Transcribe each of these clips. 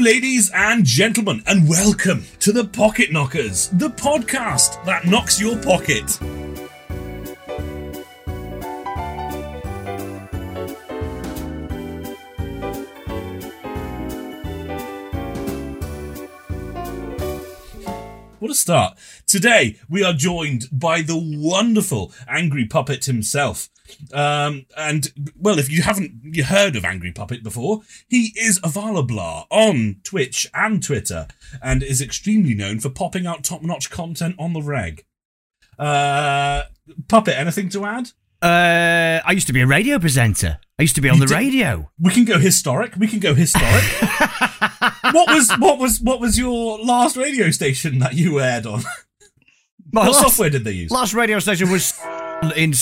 ladies and gentlemen, and welcome to the Pocket Knockers, the podcast that knocks your pocket. Start. Today, we are joined by the wonderful Angry Puppet himself. Um, and, well, if you haven't heard of Angry Puppet before, he is Avalablar on Twitch and Twitter, and is extremely known for popping out top notch content on the reg. Uh, Puppet, anything to add? Uh, I used to be a radio presenter. I used to be on You the did- radio. We can go historic. We can go historic. what was what was what was your last radio station that you aired on? My what last, software did they use? last radio station was in.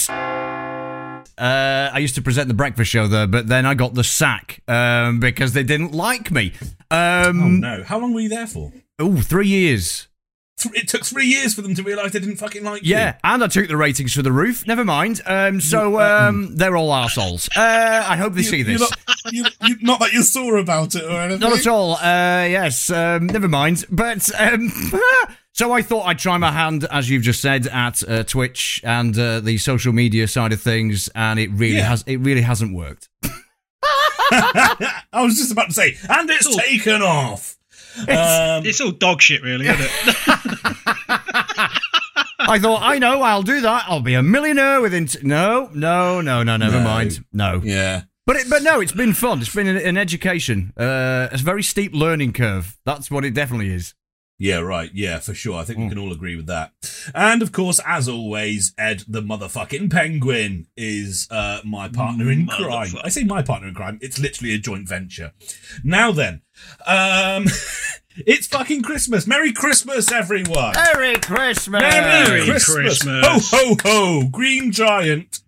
Uh, I used to present the breakfast show there, but then I got the sack um, because they didn't like me. Oh Um, no! How long were you there for? oh, three years. It took three years for them to realise they didn't fucking like you. Yeah, and I took the ratings for the roof. Never mind. Um, so um, they're all assholes. Uh, I hope they see this. You're not, you, you, not that you're sore about it or anything. Not at all. Uh, yes, um, never mind. But um, so I thought I'd try my hand, as you've just said, at uh, Twitch and uh, the social media side of things, and it really Yeah. has. It really hasn't worked. I was just about to say, and it's taken off. Um, It's all dog shit, really, isn't it? I thought, I know, I'll do that. I'll be a millionaire within. T- no, no, no, no, never No. mind. No. yeah. But it, but no, it's been fun. It's been an, an education. Uh, it's a very steep learning curve. That's what it definitely is. Yeah, right. Yeah, for sure. I think we can all agree with that. And of course, as always, Ed the motherfucking penguin is uh, my partner in crime. Motherfucker. I say my partner in crime. It's literally a joint venture. Now then, um, it's fucking Christmas. Merry Christmas, everyone. Merry Christmas. Merry, Merry Christmas. Christmas. Ho, ho, ho. Green Giant.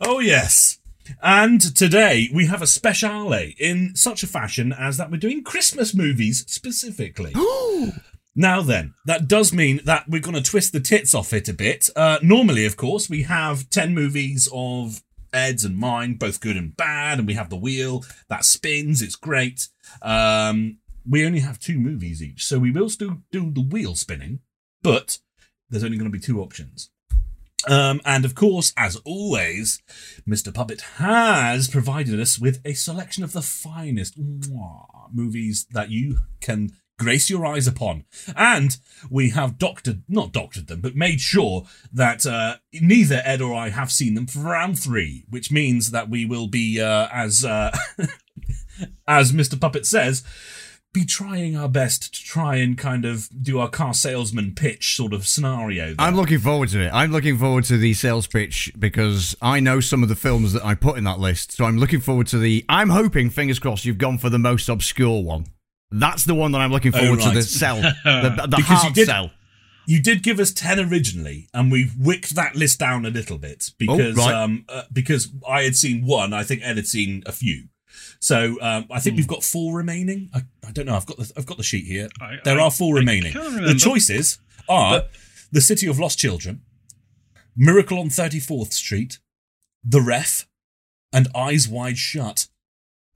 Oh, yes. And today we have a speciale in such a fashion as that we're doing Christmas movies specifically. Now then, that does mean that we're going to twist the tits off it a bit. Uh, normally, of course, we have 10 movies of Ed's and mine, both good and bad, and we have the wheel that spins. It's great. Um, we only have two movies each, so we will still do the wheel spinning, but there's only going to be two options. Um, and of course, as always, Mr. Puppet has provided us with a selection of the finest mwah, movies that you can grace your eyes upon. And we have doctored, not doctored them, but made sure that uh, neither Ed or I have seen them for round three, which means that we will be, uh, as uh, as Mr. Puppet says, be trying our best to try and kind of do our car salesman pitch sort of scenario. there. I'm looking forward to it. I'm looking forward to the sales pitch because I know some of the films that I put in that list. So I'm looking forward to the. I'm hoping, fingers crossed, you've gone for the most obscure one. That's the one that I'm looking forward to. Oh, right. The sell, the, the Because you hard did- sell. You did give us ten originally, and we've wicked that list down a little bit because right. um uh, because I had seen one, I think Ed had seen a few. So um, I think we've got four remaining. I, I don't know. I've got the I've got the sheet here. I- there I- are four I remaining. can't The choices are the City of Lost Children, Miracle on Thirty Fourth Street, The Ref, and Eyes Wide Shut.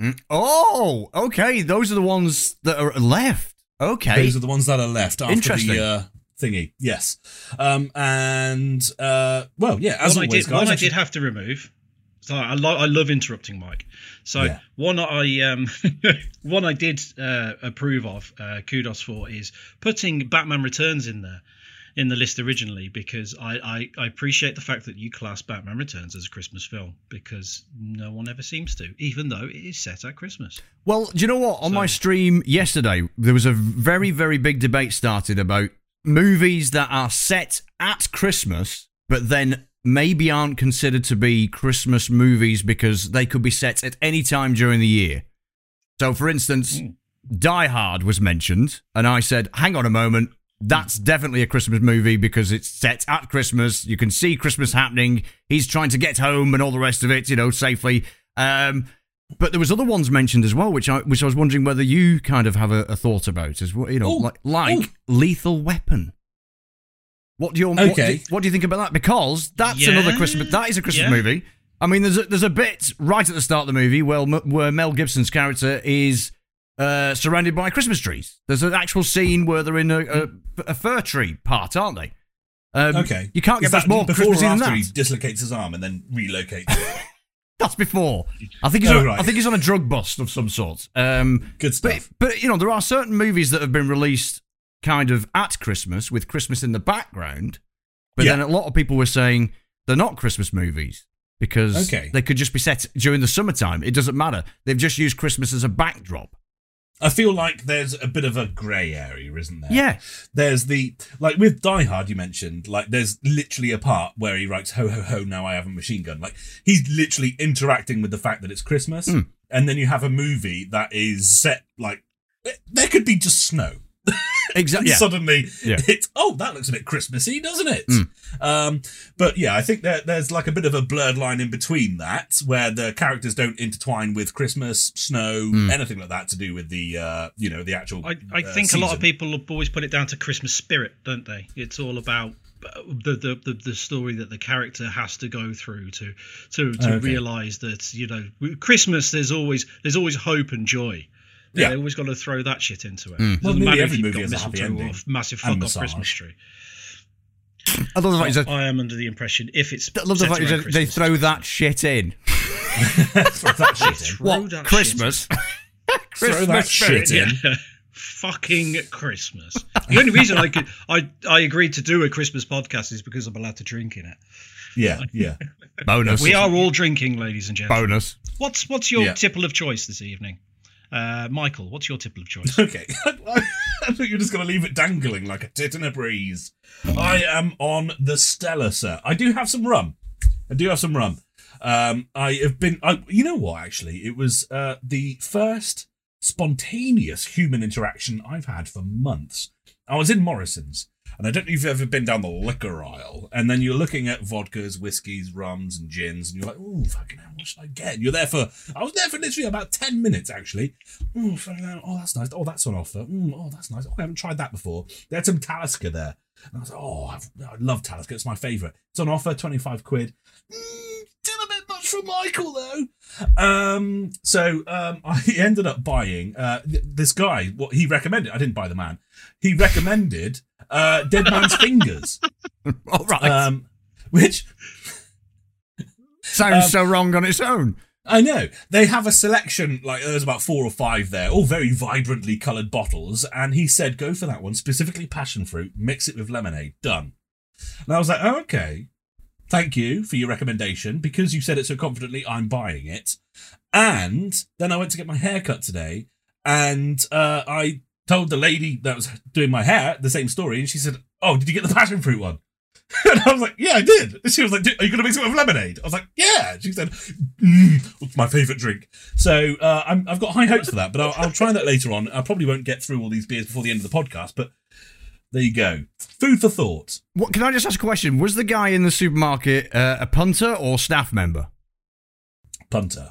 Mm. Oh, okay. Those are the ones that are left. Okay. Those are the ones that are left after Interesting. the uh, thingy. Yes. Um, and uh, well, yeah. As one I did, guys, one I did have to remove. So I, lo- I love interrupting Mike. So Yeah. one I um one I did uh, approve of, uh, kudos for, is putting Batman Returns in there in the list originally because I, I I appreciate the fact that you class Batman Returns as a Christmas film because no one ever seems to, even though it is set at Christmas. Well, do you know what? On my stream yesterday, there was a very, very big debate started about movies that are set at Christmas, but then maybe aren't considered to be Christmas movies because they could be set at any time during the year. So, for instance, Die Hard was mentioned, and I said, hang on a moment. That's definitely a Christmas movie because it's set at Christmas. You can see Christmas happening. He's trying to get home and all the rest of it, you know, safely. Um, but there was other ones mentioned as well, which I which I was wondering whether you kind of have a, a thought about as well. You know, Oh, like like. Lethal Weapon. What do you what, Okay. do, what do you think about that? Because that's another Christmas. That is a Christmas Yeah. movie. I mean, there's a, there's a bit right at the start of the movie where, where Mel Gibson's character is uh, surrounded by Christmas trees. There's an actual scene where they're in a, a, a fir tree part, aren't they? Um, Okay. You can't get much that more before Christmassy or than that. he dislocates his arm and then relocates it? That's before. I think he's Oh, on, right. I think he's on a drug bust of some sort. Um, Good but stuff. but you know there are certain movies that have been released kind of at Christmas with Christmas in the background, but Yeah. then a lot of people were saying they're not Christmas movies because Okay. they could just be set during the summertime. It doesn't matter. They've just used Christmas as a backdrop. I feel like there's a bit of a grey area, isn't there? Yeah, There's the like with Die Hard you mentioned, like there's literally a part where he writes ho ho ho now I have a machine gun. Like he's literally interacting with the fact that it's Christmas. Hmm. And then you have a movie that is set like there could be just snow. exactly. And suddenly Yeah. it's oh that looks a bit Christmassy, doesn't it? Mm. Um, but yeah, I think there, there's like a bit of a blurred line in between that where the characters don't intertwine with Christmas, snow, Mm. anything like that to do with the uh, you know the actual. I, I uh, think a lot of people always put it down to Christmas spirit, don't they? It's all about uh, the the, the, the story that the character has to go through to to, to Okay. realize that you know Christmas there's always there's always hope and joy. Yeah. they always got to throw that shit into it. Mm. Doesn't Well, nearly matter every if you've movie got has a happy mistletoe or ending. a massive And fuck off. Christmas tree. I love the fact he said. I am under the impression if it's I love the fact he said they throw that shit in. Throw that shit in. throw What that Christmas? Throw that shit in. Yeah. Fucking Christmas. The only reason I could I I agreed to do a Christmas podcast is because I'm allowed to drink in it. Yeah, yeah. Bonus. We are all drinking, ladies and gentlemen. bonus. What's what's your Yeah. tipple of choice this evening? Uh, Michael, what's your tipple of choice? Okay. I thought you were just going to leave it dangling like a tit in a breeze. I am on the Stella, sir. I do have some rum. I do have some rum. Um, I have been. I, you know what? Actually, it was uh, the first spontaneous human interaction I've had for months. I was in Morrison's, and I don't know if you've ever been down the liquor aisle, and then you're looking at vodkas, whiskies, rums, and gins, and you're like, "Oh, fucking hell, what should I get?" And you're there for. I was there for literally about ten minutes, actually. Oh, fucking hell, oh, that's nice. Oh, that's on offer. Mm, oh, that's nice. Oh, I haven't tried that before. They had some Talisker there, and I was like, "Oh, I've, I love Talisker. It's my favourite. It's on offer, twenty five quid." Mm, still a bit much for Michael though. Um, so um, I ended up buying uh, th- this guy. What he recommended. I didn't buy the man. He recommended uh, Dead Man's Fingers, All right. um, which Sounds um, so wrong on its own. I know they have a selection. Like there's about four or five there, all very vibrantly coloured bottles. And he said, "Go for that one, specifically passion fruit. Mix it with lemonade. Done." And I was like, "Oh, okay. Thank you for your recommendation. Because you said it so confidently, I'm buying it." And then I went to get my hair cut today, and uh, I told the lady that was doing my hair the same story, and she said, "Oh, did you get the passion fruit one?" And I was like, yeah, I did. And she was like, are you going to mix it with lemonade? I was like, yeah. She said, mm, it's my favourite drink. So uh, I'm, I've got high hopes for that, but I'll, I'll try that later on. I probably won't get through all these beers before the end of the podcast, but there you go. Food for thought. What, can I just ask a question? Was the guy in the supermarket uh, a punter or staff member? Punter.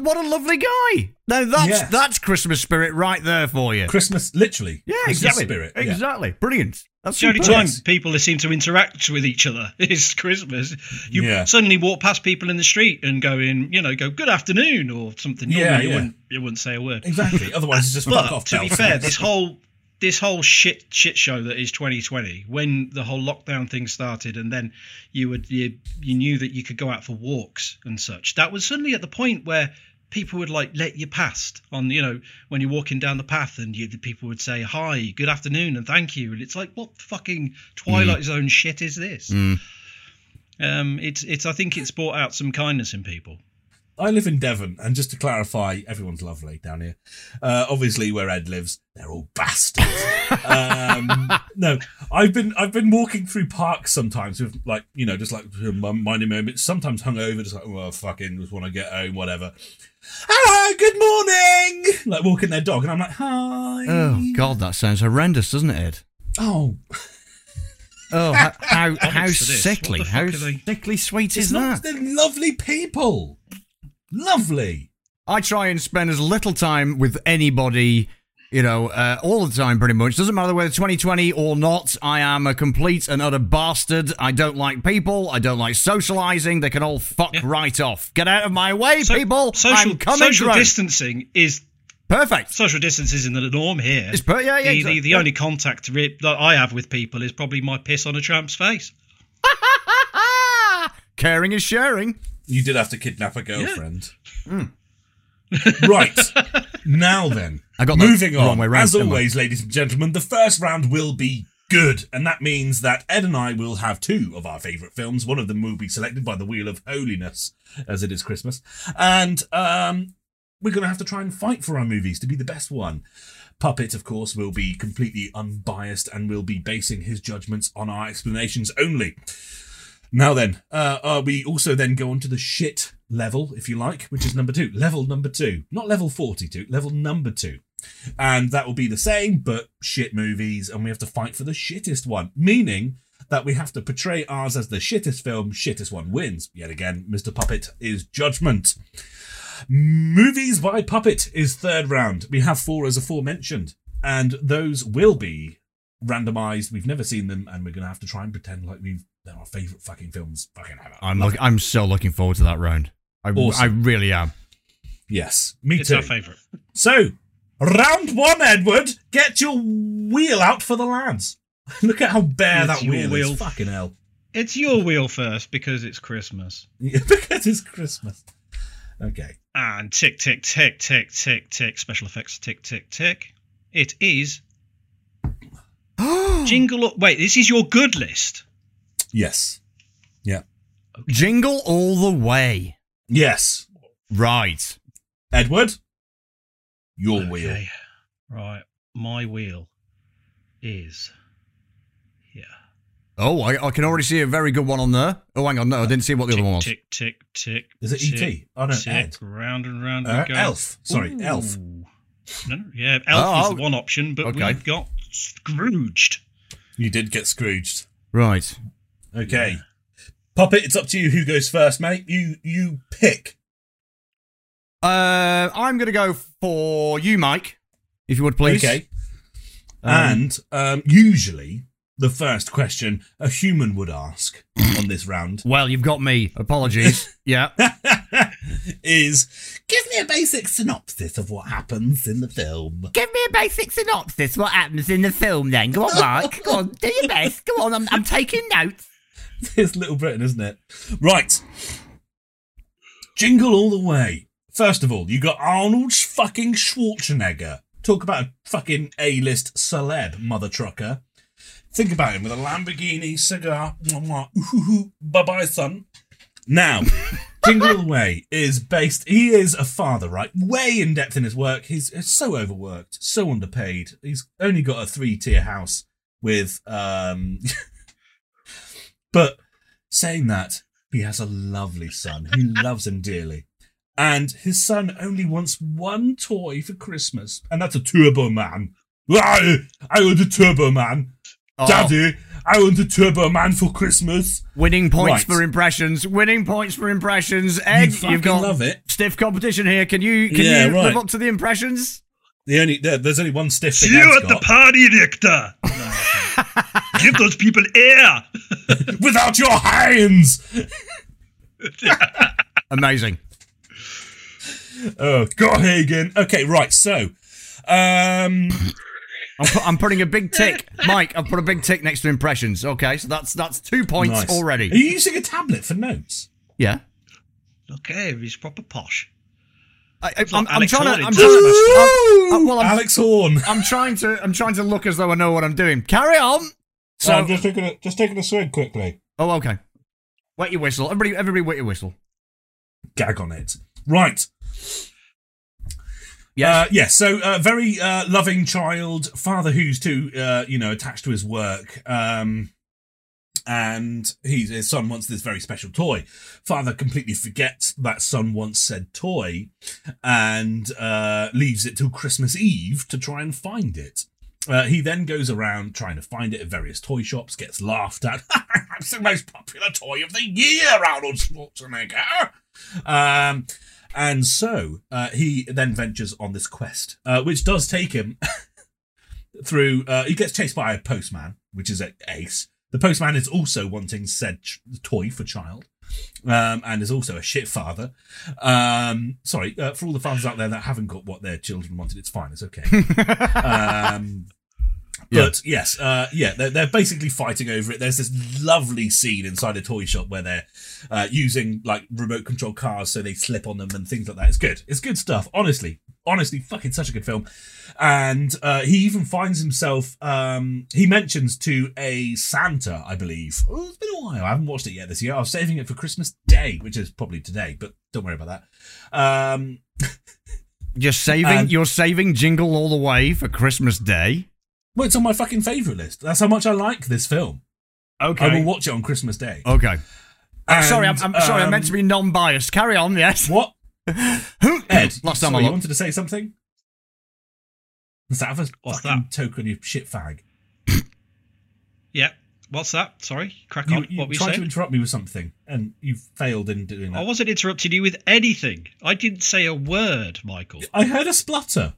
What a lovely guy! Now that's Yes. that's Christmas spirit right there for you. Christmas, literally. yeah, Christmas exactly. Spirit. yeah. Exactly. Brilliant. That's It's the only superb. time people seem to interact with each other is Christmas. You Yeah. suddenly walk past people in the street and go in, you know, go good afternoon or something. Yeah, Normally you wouldn't you wouldn't say a word. Exactly. Otherwise, it's just fuck But off. to be fair, this whole this whole shit shit show that is 2020, when the whole lockdown thing started, and then you would you you knew that you could go out for walks and such. That was suddenly at the point where people would like let you past on you know when you're walking down the path and you the people would say hi good afternoon and thank you. And it's like what fucking twilight zone shit is this? Mm. um it's it's i think it's brought out some kindness in people I live in Devon, and just to clarify, everyone's lovely down here. Uh, obviously, where Ed lives, they're all bastards. um, no, I've been I've been walking through parks sometimes with like you know just like minding moments. Sometimes hungover, just like well, fucking just want to get home, whatever. Hello, good morning. Like walking their dog, and I'm like, hi. Oh God, that sounds horrendous, doesn't it, Ed? Oh, Oh, how how, how sickly, how fuck are they- sickly sweet it's is not. that? They're lovely people. Lovely. I try and spend as little time with anybody, you know, uh, all the time pretty much. Doesn't matter whether 2020 or not. I am a complete and utter bastard. I don't like people. I don't like socializing. They can all fuck Yeah. right off. Get out of my way, So- people. social I'm coming social drunk. distancing is Perfect. Social distance isn't the norm here. It's per- yeah, yeah. the, the only contact re- that I have with people is probably my piss on a tramp's face. Caring is sharing. You did have to kidnap a girlfriend. right. Now then. I got Moving the on. way round, As didn't I? always, ladies and gentlemen, the first round will be good. And that means that Ed and I will have two of our favourite films. One of them will be selected by the Wheel of Holiness, as it is Christmas. And um, we're going to have to try and fight for our movies to be the best one. Puppet, of course, will be completely unbiased and will be basing his judgments on our explanations only. Now then, uh, uh, we also then go on to the shit level, if you like, which is number two. Level number two. Not level 42, level number two. And that will be the same, but shit movies, and we have to fight for the shittest one. Meaning that we have to portray ours as the shittest film, shittest one wins. Yet again, Mr. Puppet is judgment. Movies by Puppet is third round. We have four as aforementioned, and those will be randomized. We've never seen them, and we're going to have to try and pretend like we've they're our favorite fucking films fucking ever. I'm Love look, I'm so looking forward to that round. I, Awesome. I really am. Yes, me It's too. our favourite. So, round one, Edward, get your wheel out for the lads. Look at how bare It's that wheel, wheel. is. Fucking hell. It's your wheel first because it's Christmas. Yeah, because it's Christmas. Okay. And tick, tick, tick, tick, tick, tick. Special effects, tick, tick, tick. It is Jingle. Up. Wait, this is your good list. Yes. Yeah. Jingle all the way. Yes. Right. Edward, your wheel. Right. My wheel is here. Oh, I, I can already see a very good one on there. Oh, hang on. No, I didn't see what the tick, other one was. Tick, tick, tick. Is it tick, E.T.? Oh, no, tick, Ed. Round and round Uh, we go. Elf. Sorry, Elf. Ooh. No, no, yeah, Elf Oh, is oh. the one option, but Okay. we've got Scrooged. You did get Scrooged. Right. Okay. Puppet, it's up to you who goes first, mate. You you pick. Uh, I'm going to go for you, Mike, if you would please. Okay. Um, and um, usually the first question a human would ask on this round Well, you've got me. Apologies. yeah. is give me a basic synopsis of what happens in the film. Give me a basic synopsis. What happens in the film then? Go on, Mark. Go on, do your best. Go on, I'm, I'm taking notes. it's Little Britain, isn't it? Right. Jingle all the way. First of all, you got Arnold fucking Schwarzenegger. Talk about a fucking A-list celeb, mother trucker. Think about him with a Lamborghini, cigar, mwah, mwah, ooh, ooh, ooh, bye-bye, son. Now, Jingle Way is based. He is a father, right? Way in depth in his work. He's, he's so overworked, so underpaid. He's only got a three-tier house with, um, but saying that, he has a lovely son who loves him dearly. And his son only wants one toy for Christmas, and that's a Turbo Man. I, I want a Turbo Man. Oh, Daddy, I want a Turbo Man for Christmas. winning points Right. for impressions. Winning points for impressions. Ed, fucking you've got love it. stiff competition here. Can you can Yeah, you right. live up to the impressions? The only there, there's only one stiff thing See you Ed's at the party, Richter. Give those people air. without your hands. Amazing. Oh, God, Hagen. Okay, right. So, um, I'm, pu- I'm putting a big tick, Mike. I've put a big tick next to impressions. Okay, so that's that's two points nice. already. Are you using a tablet for notes? Yeah. Okay, he's proper posh. I, I, like I'm, I'm trying Horne to. I'm Taskmaster. trying to. I'm, well, I'm, Alex Horne. I'm trying to. I'm trying to look as though I know what I'm doing. Carry on. So. I'm just taking a, just taking a swig quickly. oh, okay. Wet your whistle. Everybody, everybody, wet your whistle. Gag on it. Right. Yes. Uh. So, uh, very uh, loving child, father who's too, uh, you know, attached to his work. Um, and his son wants this very special toy. Father completely forgets that son wants said toy and uh, leaves it till Christmas Eve to try and find it. Uh, he then goes around trying to find it at various toy shops, gets laughed at. It's the most popular toy of the year, Arnold Schwarzenegger. Um, and so uh, he then ventures on this quest, uh, which does take him through. Uh, he gets chased by a postman, which is a ace. The postman is also wanting said ch- toy for child. um, and is also a shit father. Um, sorry uh, for all the fathers out there that haven't got what their children wanted. It's fine. It's okay. um, Yeah. but yes, uh, yeah, they're, they're basically fighting over it. There's this lovely scene inside a toy shop where they're uh, using like remote control cars so they slip on them and things like that. It's good. It's good stuff. Honestly, honestly, fucking such a good film. And uh, he even finds himself. Um, he mentions to a Santa, I believe. Oh, it's been a while. I haven't watched it yet this year. I was saving it for Christmas Day, which is probably today. But don't worry about that. Um, You're saving. And- you're saving Jingle All the Way for Christmas Day. Well, it's on my fucking favorite list. That's how much I like this film. Okay. I will watch it on Christmas Day. okay. Uh, sorry, I'm, I'm sorry. I meant um, to be non-biased. Carry on. Yes. What? Who? Ed, Last time sorry, I you wanted to say something? Is that a What's fucking token, you shit fag? Yeah. What's that? Sorry. Crack You, on. you what were you tried to interrupt me with something, and you failed in doing that. I wasn't interrupting you with anything. I didn't say a word, Michael. I heard a splutter.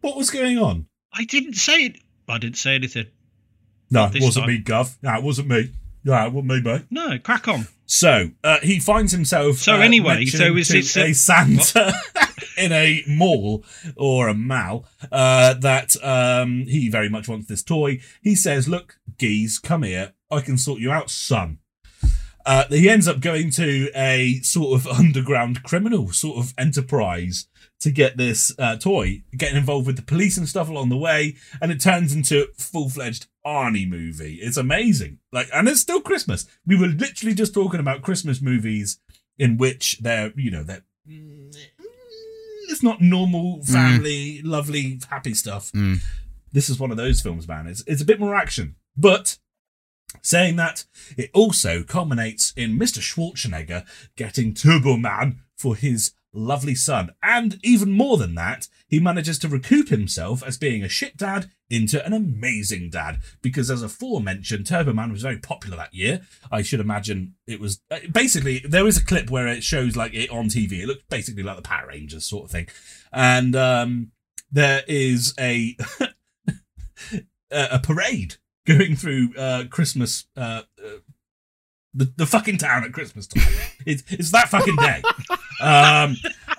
What was going on? I didn't say it. I didn't say anything. No, it wasn't time. me, Gov. No, it wasn't me. No, it wasn't me, mate. No, crack on. So uh, he finds himself. So uh, anyway, so is it- a Santa in a mall or a mall uh, that um, he very much wants this toy. He says, "Look, geese, come here. I can sort you out, son." Uh, he ends up going to a sort of underground criminal sort of enterprise to get this uh, toy, getting involved with the police and stuff along the way, and it turns into full fledged Arnie movie. It's amazing. Like, and it's still Christmas. We were literally just talking about Christmas movies in which they're, you know, they're. mm, It's not normal family, lovely, happy stuff. Mm. This is one of those films, man. It's it's a bit more action, but saying that, it also culminates in Mr. Schwarzenegger getting Turbo Man for his lovely son. And even more than that, he manages to recoup himself as being a shit dad into an amazing dad. Because as aforementioned, Turbo Man was very popular that year. I should imagine it was uh, basically there is a clip where it shows like it on TV. It looks basically like the Power Rangers sort of thing. And um there is a a parade going through uh, Christmas, uh, uh, the the fucking town at Christmas time. it's it's that fucking day, um,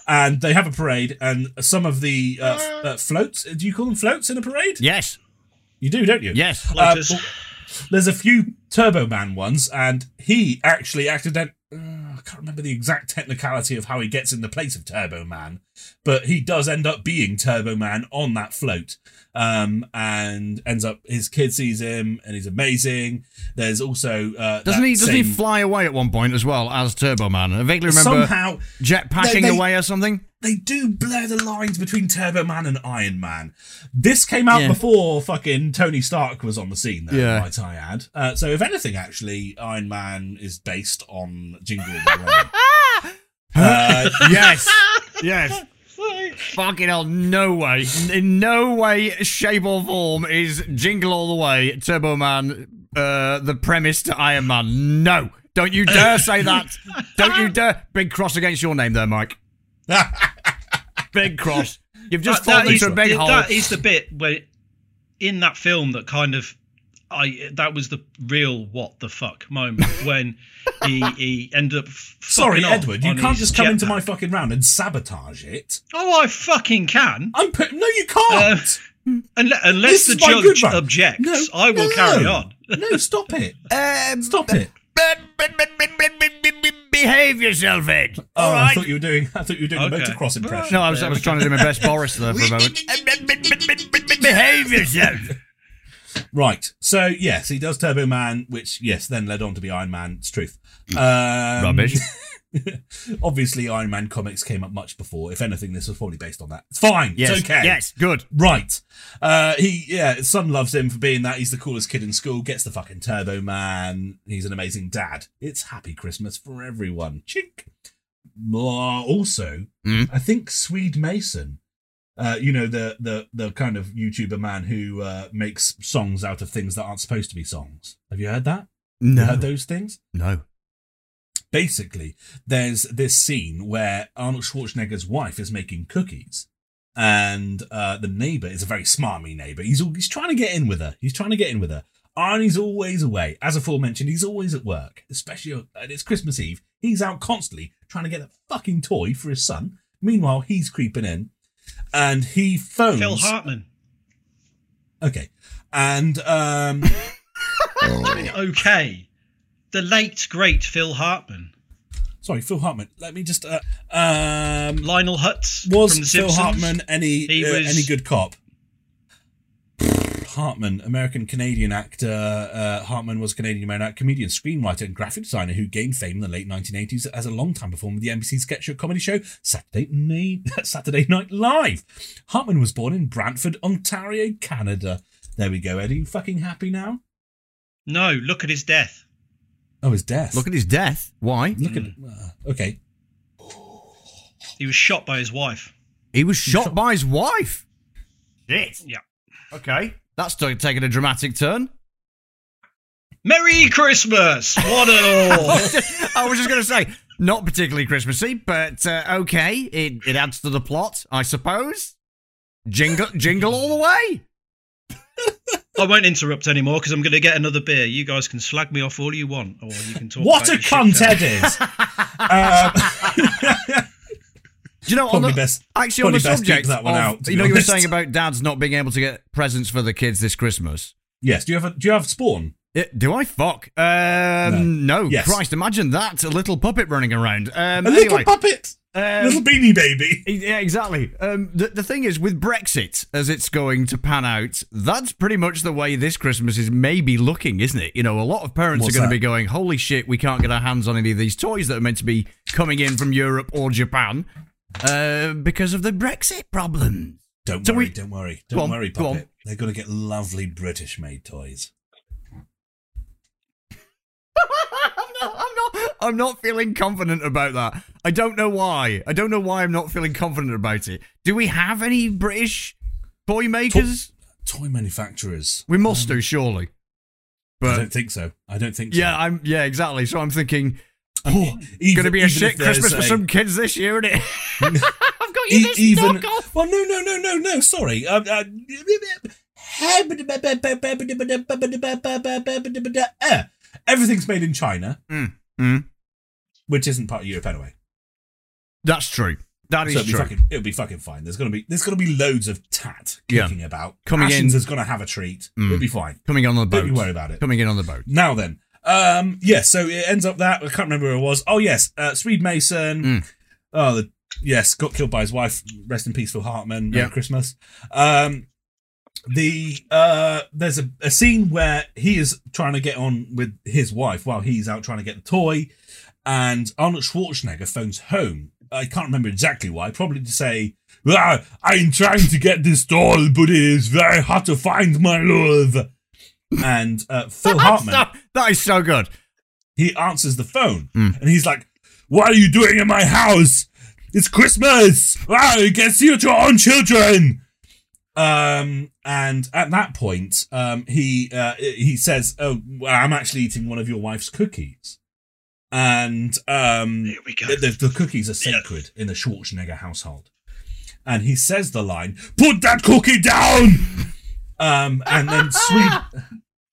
and they have a parade, and some of the uh, f- uh, floats. Do you call them floats in a parade? Yes. You do, don't you? Yes. Uh, there's a few Turbo Man ones, and he actually accident. I can't remember the exact technicality of how he gets in the place of Turbo Man, but he does end up being Turbo Man on that float. Um, and ends up his kid sees him, and he's amazing. There's also uh, Doesn't he? Doesn't he fly away at one point as well as Turbo Man? I vaguely remember somehow jetpacking They- they- away or something. They do blur the lines between Turbo Man and Iron Man. This came out Yeah. before fucking Tony Stark was on the scene, though, Yeah. might I add. Uh, so, if anything, actually, Iron Man is based on Jingle All the Way. uh, yes. yes. Fucking hell, no way. In no way, shape, or form is Jingle All the Way, Turbo Man, uh, the premise to Iron Man. No. Don't you dare say that. Don't you dare. Big cross against your name there, Mike. Big cross. You've just That- fallen is- into a big hole. That is the bit where, in that film, that kind of, I that was the real what the fuck moment when he he ended up. sorry, Edward, you can't just come into my fucking round and sabotage it. Oh, I fucking can. I'm put. No, you can't. Unless, unless the is my good judge objects, No, I will no. carry on. no, stop it. Um, Stop it. Behave yourself, Ed. Oh, All I thought you were doing. I thought you were doing a Okay. motocross impression. No, I was, I was trying to do my best Boris there for a moment. Behave yourself. Right. So yes, he does Turbo Man, which yes, then led on to be Iron Man. It's truth. Um, Rubbish. obviously, Iron Man comics came up much before. If anything, this was probably based on that. It's fine. Yes. It's okay. Yes. Good. Right. Uh, he yeah, his son loves him for being that. He's the coolest kid in school. Gets the fucking Turbo Man. He's an amazing dad. It's Happy Christmas for everyone. Chink. Also, Mm. I think Swede Mason. Uh, you know the the the kind of YouTuber man who uh, makes songs out of things that aren't supposed to be songs. Have you heard that? You heard those things? No. Basically there's this scene where Arnold Schwarzenegger's wife is making cookies and uh, the neighbor is a very smarmy neighbor. He's he's trying to get in with her. He's trying to get in with her. Arnie's always away. As aforementioned, he's always at work, especially and it's Christmas Eve. He's out constantly trying to get a fucking toy for his son. Meanwhile, he's creeping in, and he phones. Phil Hartman. Okay, and um, Okay. The late, great Phil Hartman. sorry, Phil Hartman. Let me just. Uh, um, Lionel Hutz was from The Phil. Hartman any He uh, was- any good cop? Hartman, American Canadian actor. Uh, Hartman was Canadian American comedian, screenwriter, and graphic designer who gained fame in the late 1980s as a long-time performer with the NBC sketch show comedy show Saturday Night, Saturday Night Live. Hartman was born in Brantford, Ontario, Canada. There we go, Eddie. You fucking happy now? No, look at his death. Oh, his death. Look at his death. Why? Look at. Uh, okay. He was shot by his wife. He was shot by his wife. Shit. Yeah. Okay. That's t- taking a dramatic turn. Merry Christmas! One and all. I was just going to say, not particularly Christmassy, but uh, okay. It, it adds to the plot, I suppose. Jingle, jingle all the way. I won't interrupt anymore because I'm going to get another beer. You guys can slag me off all you want, or you can talk. What about a your cunt. Ed is. um, Do you know, on Probably the, best- actually, on probably the best subject that one of, out, to you be know, you were saying about dads not being able to get presents for the kids this Christmas. yes. Do you have a, Do you have Spawn? Uh, do I fuck? Um, no. Yes. Christ, imagine that. A little puppet running around. Um, A anyway, little puppet. um, little beanie baby. Yeah, exactly. Um, the, the thing is, with Brexit, as it's going to pan out, that's pretty much the way this Christmas is maybe looking, isn't it? You know, a lot of parents What's are going to be going, holy shit, we can't get our hands on any of these toys that are meant to be coming in from Europe or Japan uh, because of the Brexit problem. Don't So worry, we- don't worry, don't on, worry, puppet. They're going to get lovely British made toys. I'm not, I'm not, I'm not feeling confident about that. I don't know why. I don't know why I'm not feeling confident about it. Do we have any British toy makers? Toy manufacturers. We must do, surely. But I don't think so. I don't think so. Yeah, I'm. Yeah, exactly. So I'm thinking, I mean, oh, even- gonna be a shit Christmas for some kids this year, isn't it? I've got you E- this even knockoff. well, no, no, no, no, no. Sorry. Um, uh, uh, everything's made in China, Mm. which isn't part of Europe anyway. That's true. That is So it'll be true. fucking, it'll be fucking fine. There's gonna be there's gonna be loads of tat Yeah. about. Coming in- is gonna have a treat. Mm. It'll be fine. Coming on the boat. Don't you worry about it. Coming in on the boat. Now then, um, yes. So it ends up that I can't remember who it was. Oh yes, uh, Swede Mason. Mm. Oh, the, yes, got killed by his wife. Rest in peace, Phil Hartman. Merry Yeah. Christmas. Um, the uh, there's a, a scene where he is trying to get on with his wife while he's out trying to get the toy, and Arnold Schwarzenegger phones home. I can't remember exactly why. Probably to say, ah, "I'm trying to get this doll, but it is very hard to find, my love." And uh, Phil Hartman That- that is so good. he answers the phone Mm. and he's like, What are you doing in my house? It's Christmas! Ah, you can see your own children! Um, and at that point, um, he uh, he says, "Oh, I'm actually eating one of your wife's cookies," and um, Here we go. the, the, the cookies are sacred in the Schwarzenegger household. And he says the line, "Put that cookie down!" um, and then Swede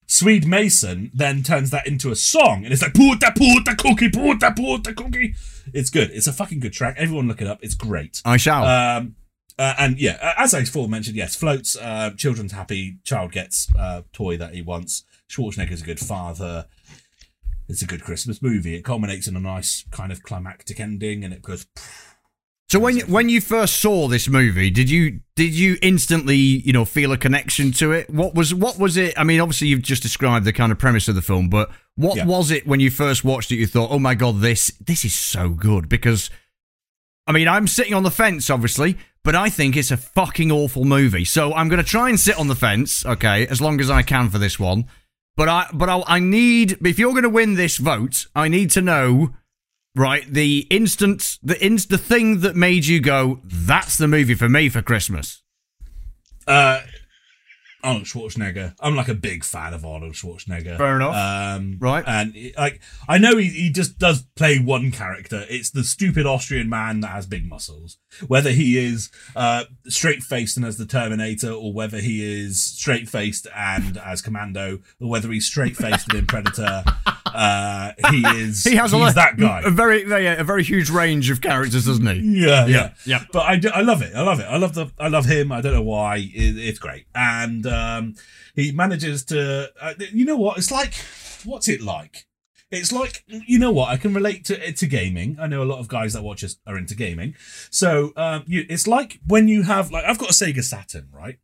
Swede Mason then turns that into a song, and it's like, "Put that, put that cookie, put that, put that cookie." It's good. It's a fucking good track. Everyone look it up. It's great. I shall. Um, uh, and yeah, as I before mentioned, yes, floats. Uh, children's happy. Child gets uh, toy that he wants. Schwarzenegger's a good father. It's a good Christmas movie. It culminates in a nice kind of climactic ending, and it goes. so when when you first saw this movie, did you did you instantly you know feel a connection to it? What was what was it? I mean, obviously you've just described the kind of premise of the film, but what Yeah. was it when you first watched it? You thought, oh my god, this this is so good because. I mean, I'm sitting on the fence, obviously, but I think it's a fucking awful movie. So I'm going to try and sit on the fence, okay, as long as I can for this one. But I, but I, I need, if you're going to win this vote, I need to know, right, the instant, the inst, the thing that made you go, that's the movie for me for Christmas. Uh, Arnold Schwarzenegger. I'm like a big fan of Arnold Schwarzenegger. Fair enough. Um, Right. And like, I know he, he just does play one character. It's the stupid Austrian man that has big muscles. Whether he is uh, straight faced and as the Terminator, or whether he is straight faced and as Commando, or whether he's straight faced within Predator, uh, he is. He has a, he's lot- that guy. a very, very a very huge range of characters, doesn't he? Yeah, Yeah, yeah, yeah. But I, do, I love it. I love it. I love the. I love him. I don't know why. It, it's great, and um, he manages to. Uh, you know what? It's like. What's it like? It's like you know what I can relate to to gaming. I know a lot of guys that watch us are into gaming, so um, you, it's like when you have like I've got a Sega Saturn, right?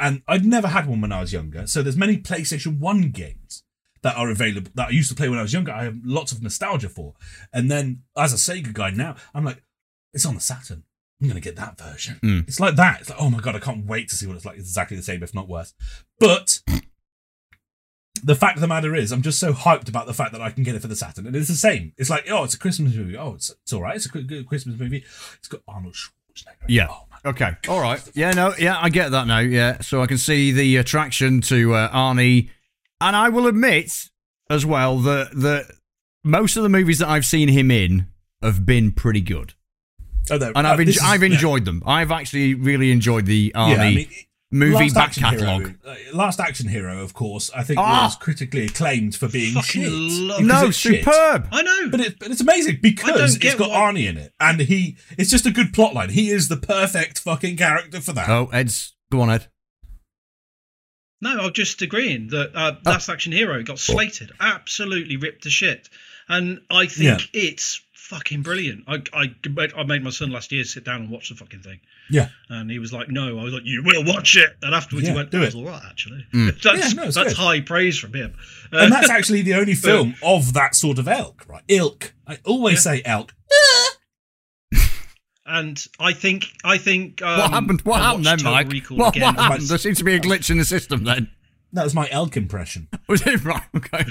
And I'd never had one when I was younger. So there's many PlayStation One games that are available that I used to play when I was younger. I have lots of nostalgia for. And then as a Sega guy now, I'm like, it's on the Saturn. I'm gonna get that version. Mm. It's like that. It's like, oh my god, I can't wait to see what it's like. It's exactly the same, if not worse. But the fact of the matter is, I'm just so hyped about the fact that I can get it for the Saturn, and it's the same. It's like, oh, it's a Christmas movie. Oh, it's it's all right. It's a good Christmas movie. It's got Arnold Schwarzenegger. Yeah. Oh Okay. All right. Yeah. No. Yeah. I get that now. Yeah. So I can see the attraction to uh, Arnie, and I will admit as well that that most of the movies that I've seen him in have been pretty good, and uh, I've en- I've yeah. enjoyed them. I've actually really enjoyed the Arnie Yeah, I mean, movie Last back Action catalogue. Hero, uh, Last Action Hero, of course, I think Ah! was critically acclaimed for being shit. No, it's shit. superb. I know. But, it, but it's amazing because don't got why- Arnie in it, and he it's just a good plotline. He is the perfect fucking character for that. Oh, Ed's go on, Ed. No, I'm just agreeing that Oh. uh, Last Action Hero got slated, absolutely ripped to shit, and I think Yeah. it's fucking brilliant. I, I I made my son last year sit down and watch the fucking thing, Yeah, and he was like, "No," I was like, "You will watch it," and afterwards Yeah, he went, do it. was all right, actually." Mm. That's Yeah, no, that's good. high praise from him. Uh, and that's actually the only film of that sort of elk, right? Ilk. I always Yeah. say elk. and I think I think um, what happened? What I happened then, watched Total Mike? Recall What, again. what happened? There seems to be a glitch in the system. Then That was my elk impression. was it right? Okay.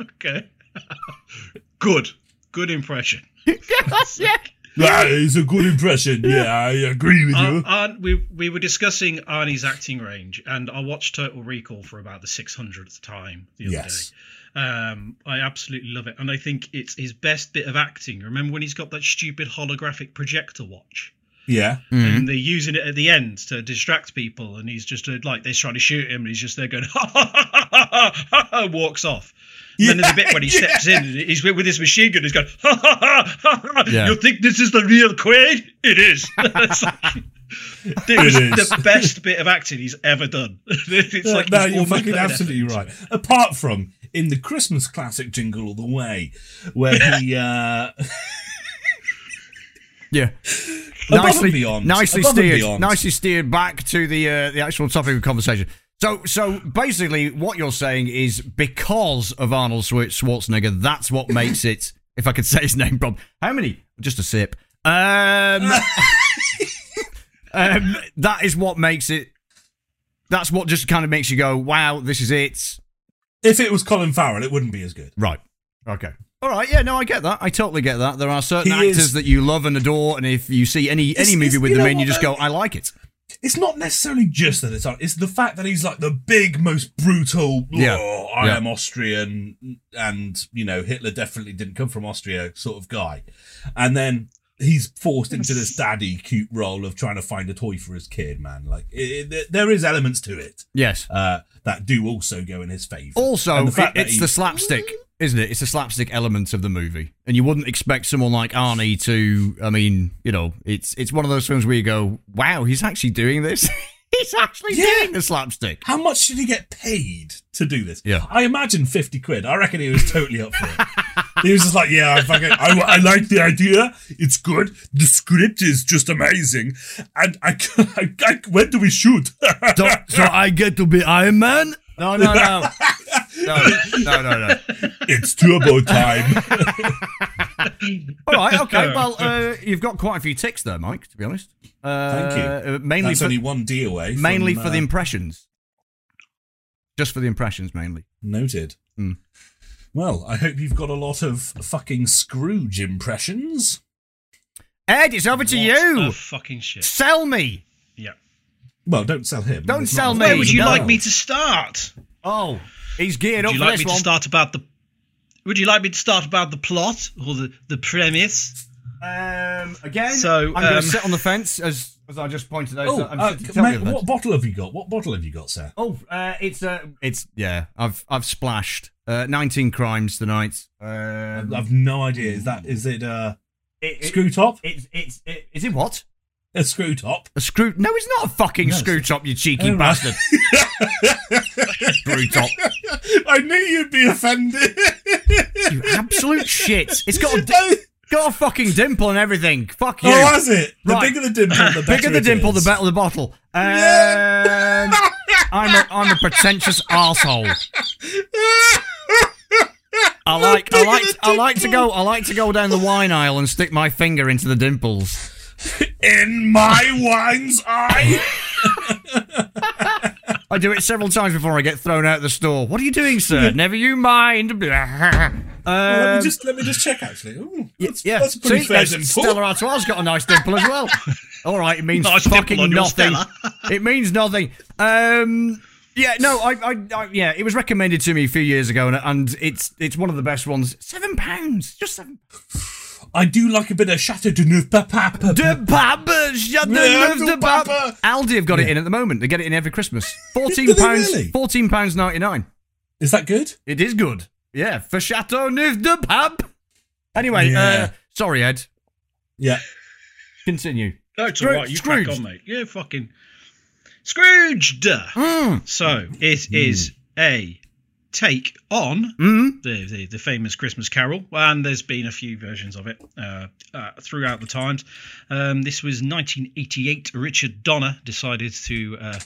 okay, good, good impression. yeah. That is a good impression. Yeah, I agree with Uh, you. Arn- we we were discussing Arnie's acting range, and I watched Total Recall for about the 600th time the other Yes. day. Um, I absolutely love it, and I think it's his best bit of acting. Remember when he's got that stupid holographic projector watch, Yeah. Mhm. and they're using it at the end to distract people, and he's just uh, like they're trying to shoot him, and he's just there going ha ha ha ha ha, ha, ha walks off. And then there's a bit when he Yeah, steps in, and he's with with his machine gun. He's going, ha ha ha ha. ha. Yeah. You think this is the real Quaid? It is. It's like- it was It is. the best bit of acting he's ever done. it's Yeah, like no, you're fucking absolutely effort right. Apart from in the Christmas classic Jingle All the Way, where he uh Yeah. Above nicely, and beyond. nicely Above and steered. beyond. Nicely steered back to the uh, the actual topic of conversation. So, so basically, what you're saying is because of Arnold Schwarzenegger, that's what makes it. If I could say his name, Bob. How many? Just a sip. Um, um, that is what makes it. That's what just kind of makes you go, "Wow, this is it." if it was Colin Farrell, it wouldn't be as good. Right. Okay. All right. Yeah. No, I get that. I totally get that. There are certain He actors is- that you love and adore, and if you see any any movie with them in, you just go, "I like it." It's not necessarily just that it's on. It's the fact that he's like the big, most brutal. Yeah. "Oh, I Yeah. am Austrian, and you know Hitler definitely didn't come from Austria, sort of guy. And then he's forced into this daddy cute role of trying to find a toy for his kid. Man, like it, it, there is elements to it Yes. uh, that do also go in his favour. Also, the it, fact that it's he- the slapstick, isn't it? It's the slapstick element of the movie, and you wouldn't expect someone like Arnie to. I mean, you know, it's it's one of those films where you go, "Wow, he's actually doing this. he's actually Yeah. doing the slapstick." How much did he get paid to do this? Yeah. I imagine 50 quid. I reckon he was totally up for it. he was just like, yeah, I, fucking, I, I like the idea. It's good. The script is just amazing. And I, I, I when do we shoot? so, so I get to be Iron Man? No, no, no, no, no, no, no. it's turbo time. All right, okay. Well, uh, you've got quite a few ticks there, Mike. To be honest, uh, Thank you. uh, mainly That's for only one D away. from, mainly for uh, the impressions. Just for the impressions, mainly. Noted. Hmm. Well, I hope you've got a lot of fucking Scrooge impressions. Ed, it's over to you. a fucking shit. Sell me. Yeah. Well, don't sell him. Don't It's sell not- me. Where would you no. like me to start? Oh, he's geared Would up you for like this me one. to start about the? Would you like me to start about the plot or the the premise? Um, again, So, I'm going um, to sit on the fence as as I just pointed out. Oh, so I'm uh, sitting- tell me mate, about what it. bottle have you got? What bottle have you got, sir? Oh, uh, it's uh, it's yeah. I've I've splashed uh, 19 crimes tonight. Um, I've no idea. Is that is it a it, it, screw top? it's it's it, is it what? A screw top? A screw? No, it's not a fucking No, screw top. You cheeky Oh, bastard. screw top. I knew you'd be offended. You absolute shit. It's got a di- got a fucking dimple and everything. Fuck you. Oh, has it? The Right. bigger the dimple, the better. Bigger the dimple, the better the bottle. Um, Yeah. I'm a I'm a pretentious arsehole. I like I like I like to go I like to go down the wine aisle and stick my finger into the dimples. In my wine's eye. I do it several times before I get thrown out of the store. What are you doing, sir? Never you mind. um, let me just let me just check. Actually, Ooh, that's, yeah, that's a pretty see, fair there's- Stella Artois got a nice dimple as well. All right, it means Nice fucking nothing. It means nothing. Um, yeah, no, I, I, I, yeah, it was recommended to me a few years ago, and, and it's it's one of the best ones. Seven pounds, just seven. I do like a bit of Chateau de Neuf Papa. De Papa, shut the Yeah, mouth, de de Papa. Papa. Aldi have got it in at the moment. They get it in every Christmas. Fourteen Do they pounds, really? fourteen pounds ninety nine. Is that good? It is good. Yeah, for Chateau Neuf de Pape. Anyway, Yeah. uh, sorry, Ed. Yeah. Continue. No, it's Scroo- all right. You crack on, mate. Yeah, fucking Scrooged. Mm. So it is a take on Mm. the, the the famous Christmas Carol, and there's been a few versions of it uh, uh, throughout the times. Um, this was 1988. Richard Donner decided to uh,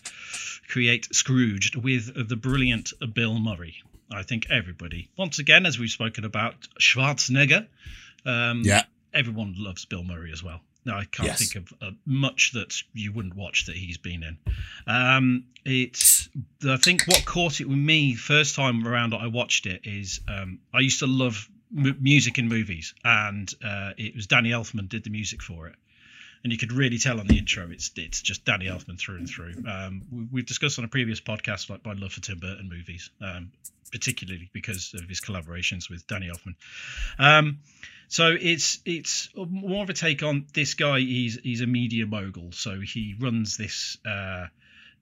create Scrooged with the brilliant Bill Murray. I think everybody, once again, as we've spoken about Schwarzenegger, um, Yeah. everyone loves Bill Murray as well. No, I can't Yes. think of uh, much that you wouldn't watch that he's been in. Um, it's I think what caught it with me first time around that I watched it is um, I used to love m- music in movies, and uh, it was Danny Elfman did the music for it, and you could really tell on the intro it's it's just Danny Elfman through and through. Um, we, we've discussed on a previous podcast like my love for Tim Burton movies, um, particularly because of his collaborations with Danny Elfman. Um, so it's it's more of a take on this guy. He's he's a media mogul, so he runs this uh,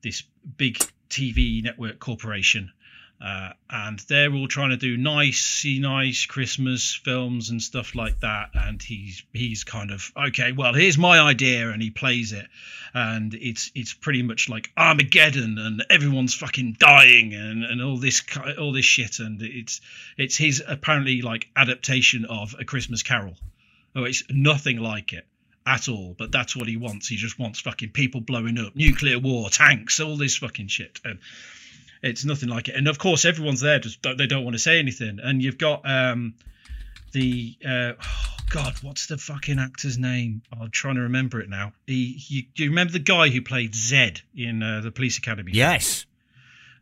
this big TV network corporation, uh, and they're all trying to do nice, nice Christmas films and stuff like that. And he's he's kind of okay. Well, here's my idea, and he plays it, and it's it's pretty much like Armageddon, and everyone's fucking dying, and, and all this all this shit, and it's it's his apparently like adaptation of A Christmas Carol. Oh, it's nothing like it at all, but that's what he wants. He just wants fucking people blowing up, nuclear war, tanks, all this fucking shit, and it's nothing like it. And of course, everyone's there just don't, they don't want to say anything. And you've got um the uh oh god, what's the fucking actor's name? I'm trying to remember it now. He, he do you remember the guy who played Zed in uh, the Police Academy? Yes. Uh,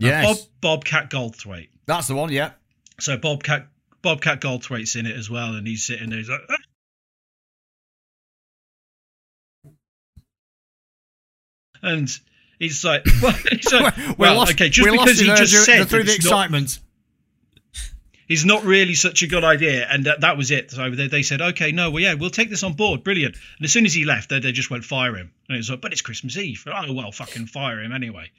Yes. Bob Bobcat Goldthwait. That's the one, yeah. So Bobcat Bobcat Goldthwait's in it as well, and he's sitting there. He's like, "Ah." and he's like, well, he's like, we well lost, okay, just because he just said through the it's not, excitement. he's not really such a good idea, and that, that was it. So they, they said, okay, no, well, yeah, we'll take this on board, brilliant. And as soon as he left, they, they just went fire him, and it was like, but it's Christmas Eve. Oh well, fucking fire him anyway.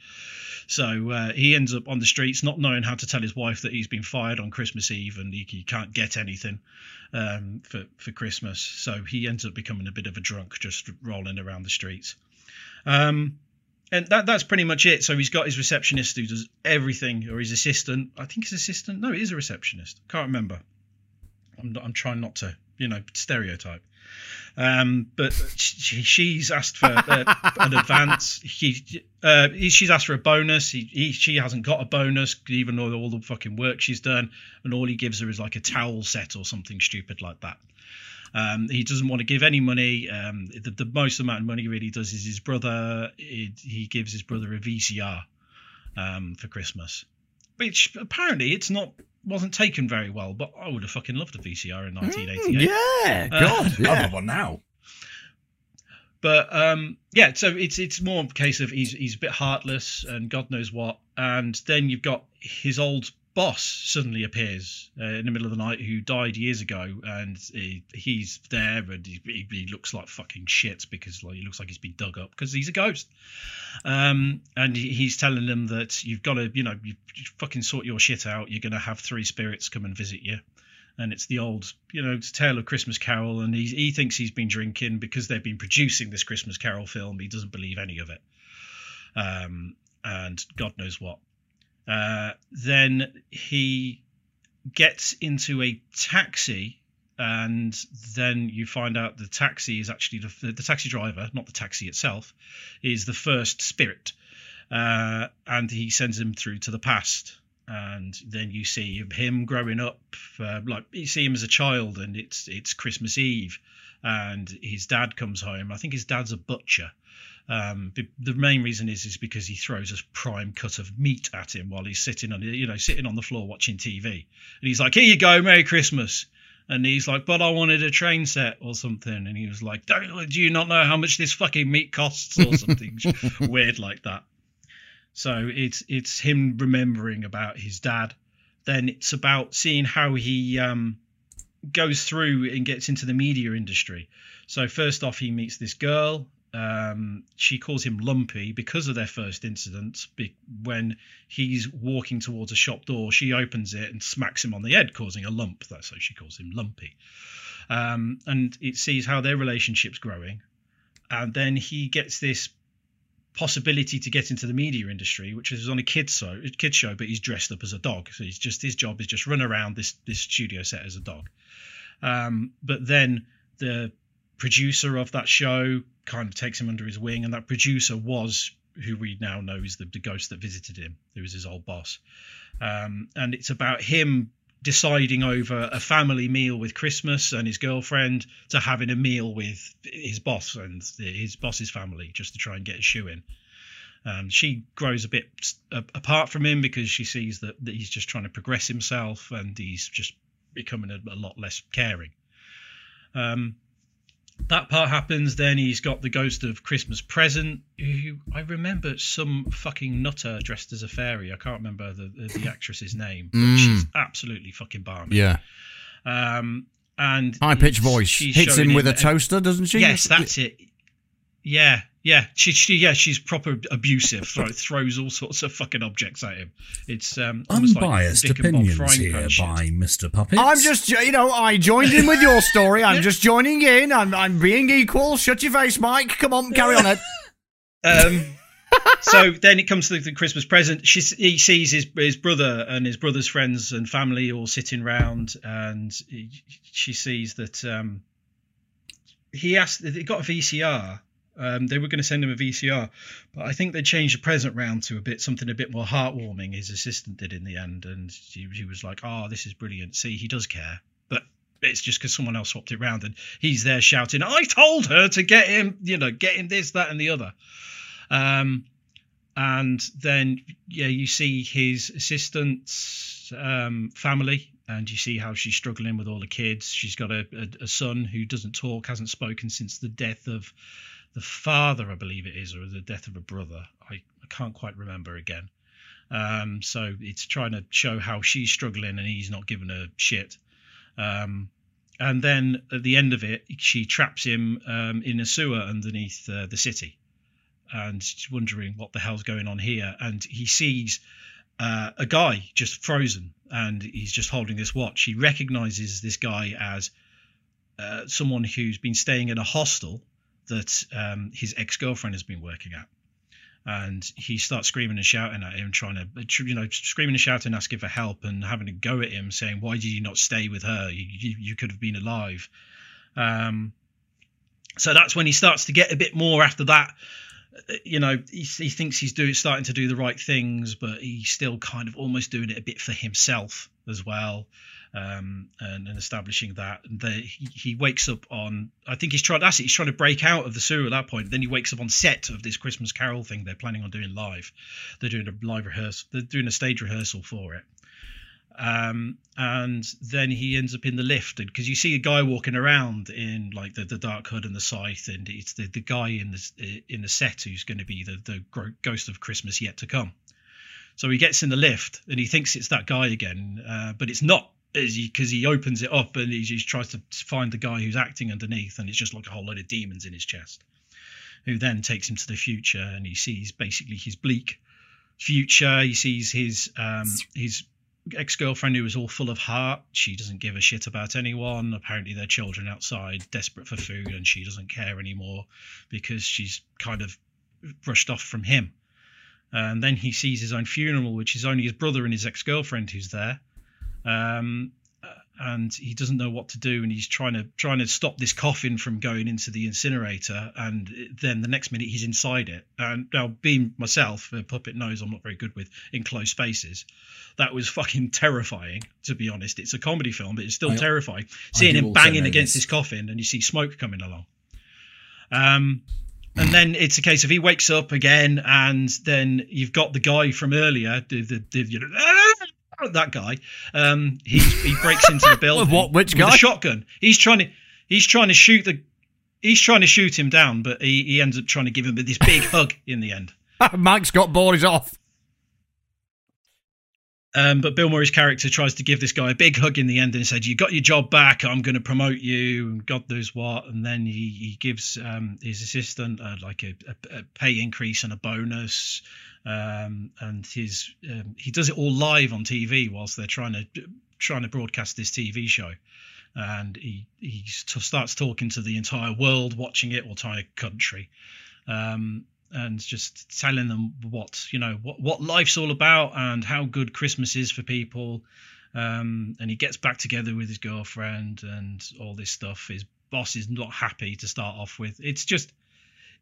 So uh, he ends up on the streets, not knowing how to tell his wife that he's been fired on Christmas Eve and he, he can't get anything um, for for Christmas. So he ends up becoming a bit of a drunk, just rolling around the streets. Um, and that that's pretty much it. So he's got his receptionist who does everything, or his assistant. I think his assistant. No, it is a receptionist. Can't remember. I'm I'm trying not to, you know, stereotype. Um, but she, she's asked for uh, an advance. He, uh, she's asked for a bonus. He, he, she hasn't got a bonus, even though all the fucking work she's done, and all he gives her is like a towel set or something stupid like that. Um, he doesn't want to give any money. Um, the, the most amount of money he really does is his brother. It, he gives his brother a VCR um, for Christmas, which apparently it's not wasn't taken very well. But I would have fucking loved a VCR in 1988. Yeah, Uh, God, I've yeah. got one now. but um, yeah, so it's it's more a case of he's he's a bit heartless and God knows what, and then you've got his old boss suddenly appears uh, in the middle of the night who died years ago, and he, he's there and he, he, looks like fucking shit because like he looks like he's been dug up because he's a ghost, um, and he's telling them that you've got to you know you, you fucking sort your shit out. You're going to have three spirits come and visit you and it's the old, you know, tale of Christmas Carol, and he he thinks he's been drinking because they've been producing this Christmas Carol film. He doesn't believe any of it, um, and God knows what. Uh, then he gets into a taxi, and then you find out the taxi is actually the, the taxi driver, not the taxi itself, is the first spirit, uh, and he sends him through to the past. And then you see him growing up uh, like you see him as a child and it's it's christmas eve and his dad comes home. I think his dad's a butcher um, the main reason is is because he throws a prime cut of meat at him while he's sitting on you know sitting on the floor watching tv and he's like here you go merry christmas and he's like but i wanted a train set or something and he was like do you not know how much this fucking meat costs or something weird like that so it's it's him remembering about his dad. Then it's about seeing how he um, goes through and gets into the media industry. So first off, he meets this girl. Um, she calls him Lumpy because of their first incident. When he's walking towards a shop door, she opens it and smacks him on the head, causing a lump. That's so she calls him Lumpy. Um, and it sees how their relationship's growing. And then he gets this possibility to get into the media industry, which is on a kids show, kids show, but he's dressed up as a dog. So he's just his job is just run around this this studio set as a dog. Um, but then the producer of that show kind of takes him under his wing, and that producer was who we now know is the, the ghost that visited him, who was his old boss. Um, and it's about him deciding over a family meal with Christmas and his girlfriend to having a meal with his boss and his boss's family just to try and get a shoe in. Um, she grows a bit apart from him because she sees that, that he's just trying to progress himself and he's just becoming a, a lot less caring. Um, that part happens. Then he's got the ghost of Christmas Present, who I remember some fucking nutter dressed as a fairy. I can't remember the the, the actress's name. But Mm. She's absolutely fucking balmy. Yeah. Um, and High pitched voice. Hits him with a toaster, doesn't she? Yes, that's it. Yeah, yeah. She, she, yeah, she's proper abusive. Throw, throws all sorts of fucking objects at him. It's um, almost like Unbiased Dick and Bob opinions here pan by Mr. Puppet. I'm just, you know, I joined in with your story. I'm just joining in. I'm, I'm being equal. Shut your face, Mike. Come on, carry on it. Um, so then it comes to the Christmas present. She, he sees his his brother and his brother's friends and family all sitting round, and he, she sees that um, he asked. They got a VCR. Um, they were going to send him a VCR, but I think they changed the present round to a bit something a bit more heartwarming. His assistant did in the end, and she, was like, "Oh, this is brilliant. See, he does care." But it's just because someone else swapped it round, and he's there shouting, "I told her to get him, you know, get him this, that, and the other." Um, and then yeah, you see his assistant's um, family, and you see how she's struggling with all the kids. She's got a, a, a son who doesn't talk, hasn't spoken since the death of the father, I believe it is, or the death of a brother. I, I can't quite remember again. Um, so it's trying to show how she's struggling and he's not giving her shit. Um, and then at the end of it, she traps him um, in a sewer underneath uh, the city, and she's wondering what the hell's going on here. And he sees uh, a guy just frozen, and he's just holding this watch. He recognizes this guy as uh, someone who's been staying in a hostel that um, his ex girlfriend has been working at. And he starts screaming and shouting at him, trying to, you know, screaming and shouting, asking for help, and having a go at him, saying, "Why did you not stay with her? You, you, could have been alive." Um, so that's when he starts to get a bit more after that. Uh, You know, he, he thinks he's doing starting to do the right things, but he's still kind of almost doing it a bit for himself as well um, and, and establishing that. And the, he, he wakes up on, I think he's trying. That's it. He's trying to break out of the sewer at that point. Then he wakes up on set of this Christmas Carol thing they're planning on doing live. They're doing a live rehearsal. They're doing a stage rehearsal for it. Um, and then he ends up in the lift because you see a guy walking around in like the, the dark hood and the scythe, and it's the, the guy in the in the set who's going to be the the ghost of Christmas yet to come. So he gets in the lift and he thinks it's that guy again, uh, but it's not because he, because he opens it up and he just tries to find the guy who's acting underneath, and it's just like a whole load of demons in his chest. Who then takes him to the future, and he sees basically his bleak future. He sees his um, his ex girlfriend who is all full of heart. She doesn't give a shit about anyone. Apparently, their children outside, desperate for food, and she doesn't care anymore because she's kind of brushed off from him. And then he sees his own funeral, which is only his brother and his ex girlfriend who's there. Um, and he doesn't know what to do, and he's trying to trying to stop this coffin from going into the incinerator. And then the next minute he's inside it. And now, being myself, a puppet knows I'm not very good with enclosed spaces. That was fucking terrifying, to be honest. It's a comedy film, but it's still I- terrifying. Seeing him banging against this. this coffin, and you see smoke coming along. Um, and then it's a case of he wakes up again, and then you've got the guy from earlier, the the, the you know, that guy. Um, he he breaks into the building. What- which with a shotgun. He's trying to he's trying to shoot the he's trying to shoot him down, but he, he ends up trying to give him this big hug in the end. Mike's got bored. He's off. Um, but Bill Murray's character tries to give this guy a big hug in the end and said, "You got your job back. I'm going to promote you." And God knows what. And then he he gives um, his assistant uh, like a, a, a pay increase and a bonus. Um, and his um, he does it all live on TV whilst they're trying to trying to broadcast this TV show. And he he starts talking to the entire world watching it, or entire country. Um, and just telling them what you know what what life's all about and how good Christmas is for people. Um, and he gets back together with his girlfriend and all this stuff. His boss is not happy to start off with. It's just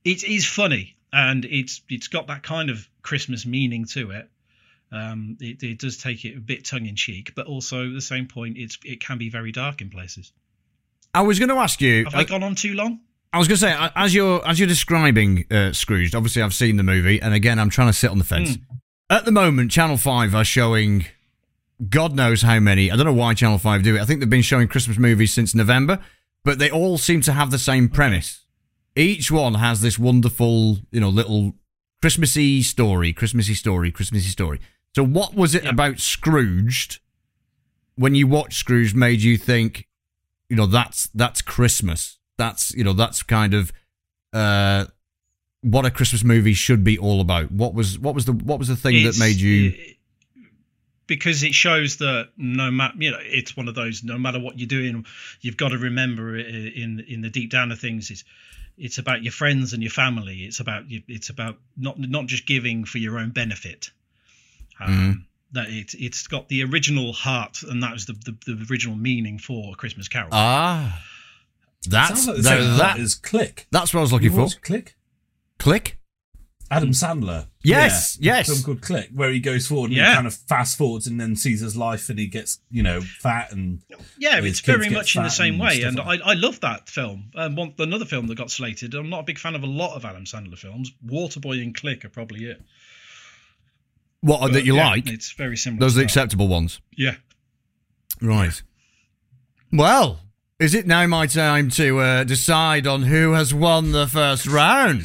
it is funny and it's it's got that kind of Christmas meaning to it. Um, it, it does take it a bit tongue in cheek, but also at the same point, it's it can be very dark in places. I was going to ask you. Have I gone on too long? I was going to say, as you're as you're describing uh, Scrooge, obviously I've seen the movie, and again I'm trying to sit on the fence. At the moment, Channel Five are showing, God knows how many. I don't know why Channel Five do it. I think they've been showing Christmas movies since November, but they all seem to have the same premise. Each one has this wonderful, you know, little Christmassy story, Christmassy story, Christmassy story. So, what was it Yeah. about Scrooged when you watched Scrooge made you think, you know, that's that's Christmas. That's you know, that's kind of uh what a Christmas movie should be all about. What was what was the what was the thing It's- that made you because it shows that no matter you know it's one of those no matter what you're doing you've got to remember in in the deep down of things is it's about your friends and your family it's about you- it's about not not just giving for your own benefit um, Mhm. that it, it's got the original heart and that was the, the, the original meaning for a christmas carol Ah that's like the no, that, that is Click. that's what I was looking You for. watched Click? Click? Adam Sandler. Yes, Yeah. yes. A film called Click, where he goes forward and Yeah. he kind of fast forwards and then sees his life and he gets, you know, fat and yeah it's very much in the same and way stuff and like I, I love that film um, one, another film that got slated i'm not a big fan of a lot of adam sandler films waterboy and click are probably it What But, that you yeah, like? it's very similar Those are the acceptable ones. yeah Right. Well, is it now my time to uh, decide on who has won the first round?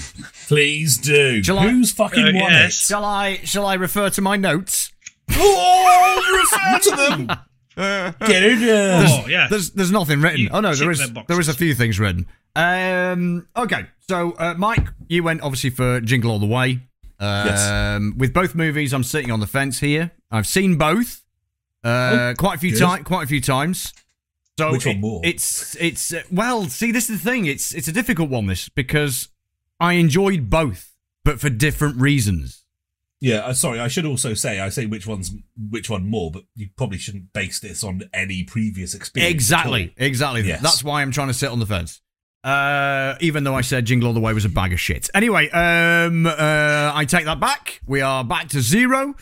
Please do. Shall I- Who's fucking Uh, won yes. it? Shall I shall I refer to my notes? Oh, refer to them. Get it in. oh yeah There's there's nothing written. You oh no, there tick is them boxes. there is a few things written. Um, okay, so uh, Mike, you went obviously for Jingle All the Way. Um, Yes. With both movies, I'm sitting on the fence here. I've seen both, uh, quite a few good. times. Quite a few times. So Which one it- more? It's it's uh, well. See, this is the thing. It's it's a difficult one. This because I enjoyed both, but for different reasons. Yeah, uh, sorry. I should also say I say which one's which one more, but you probably shouldn't base this on any previous experience. Exactly, exactly. Yes. That's why I'm trying to sit on the fence. Uh, even though I said Jingle All the Way was a bag of shit. Anyway, um, uh, I take that back. We are back to zero.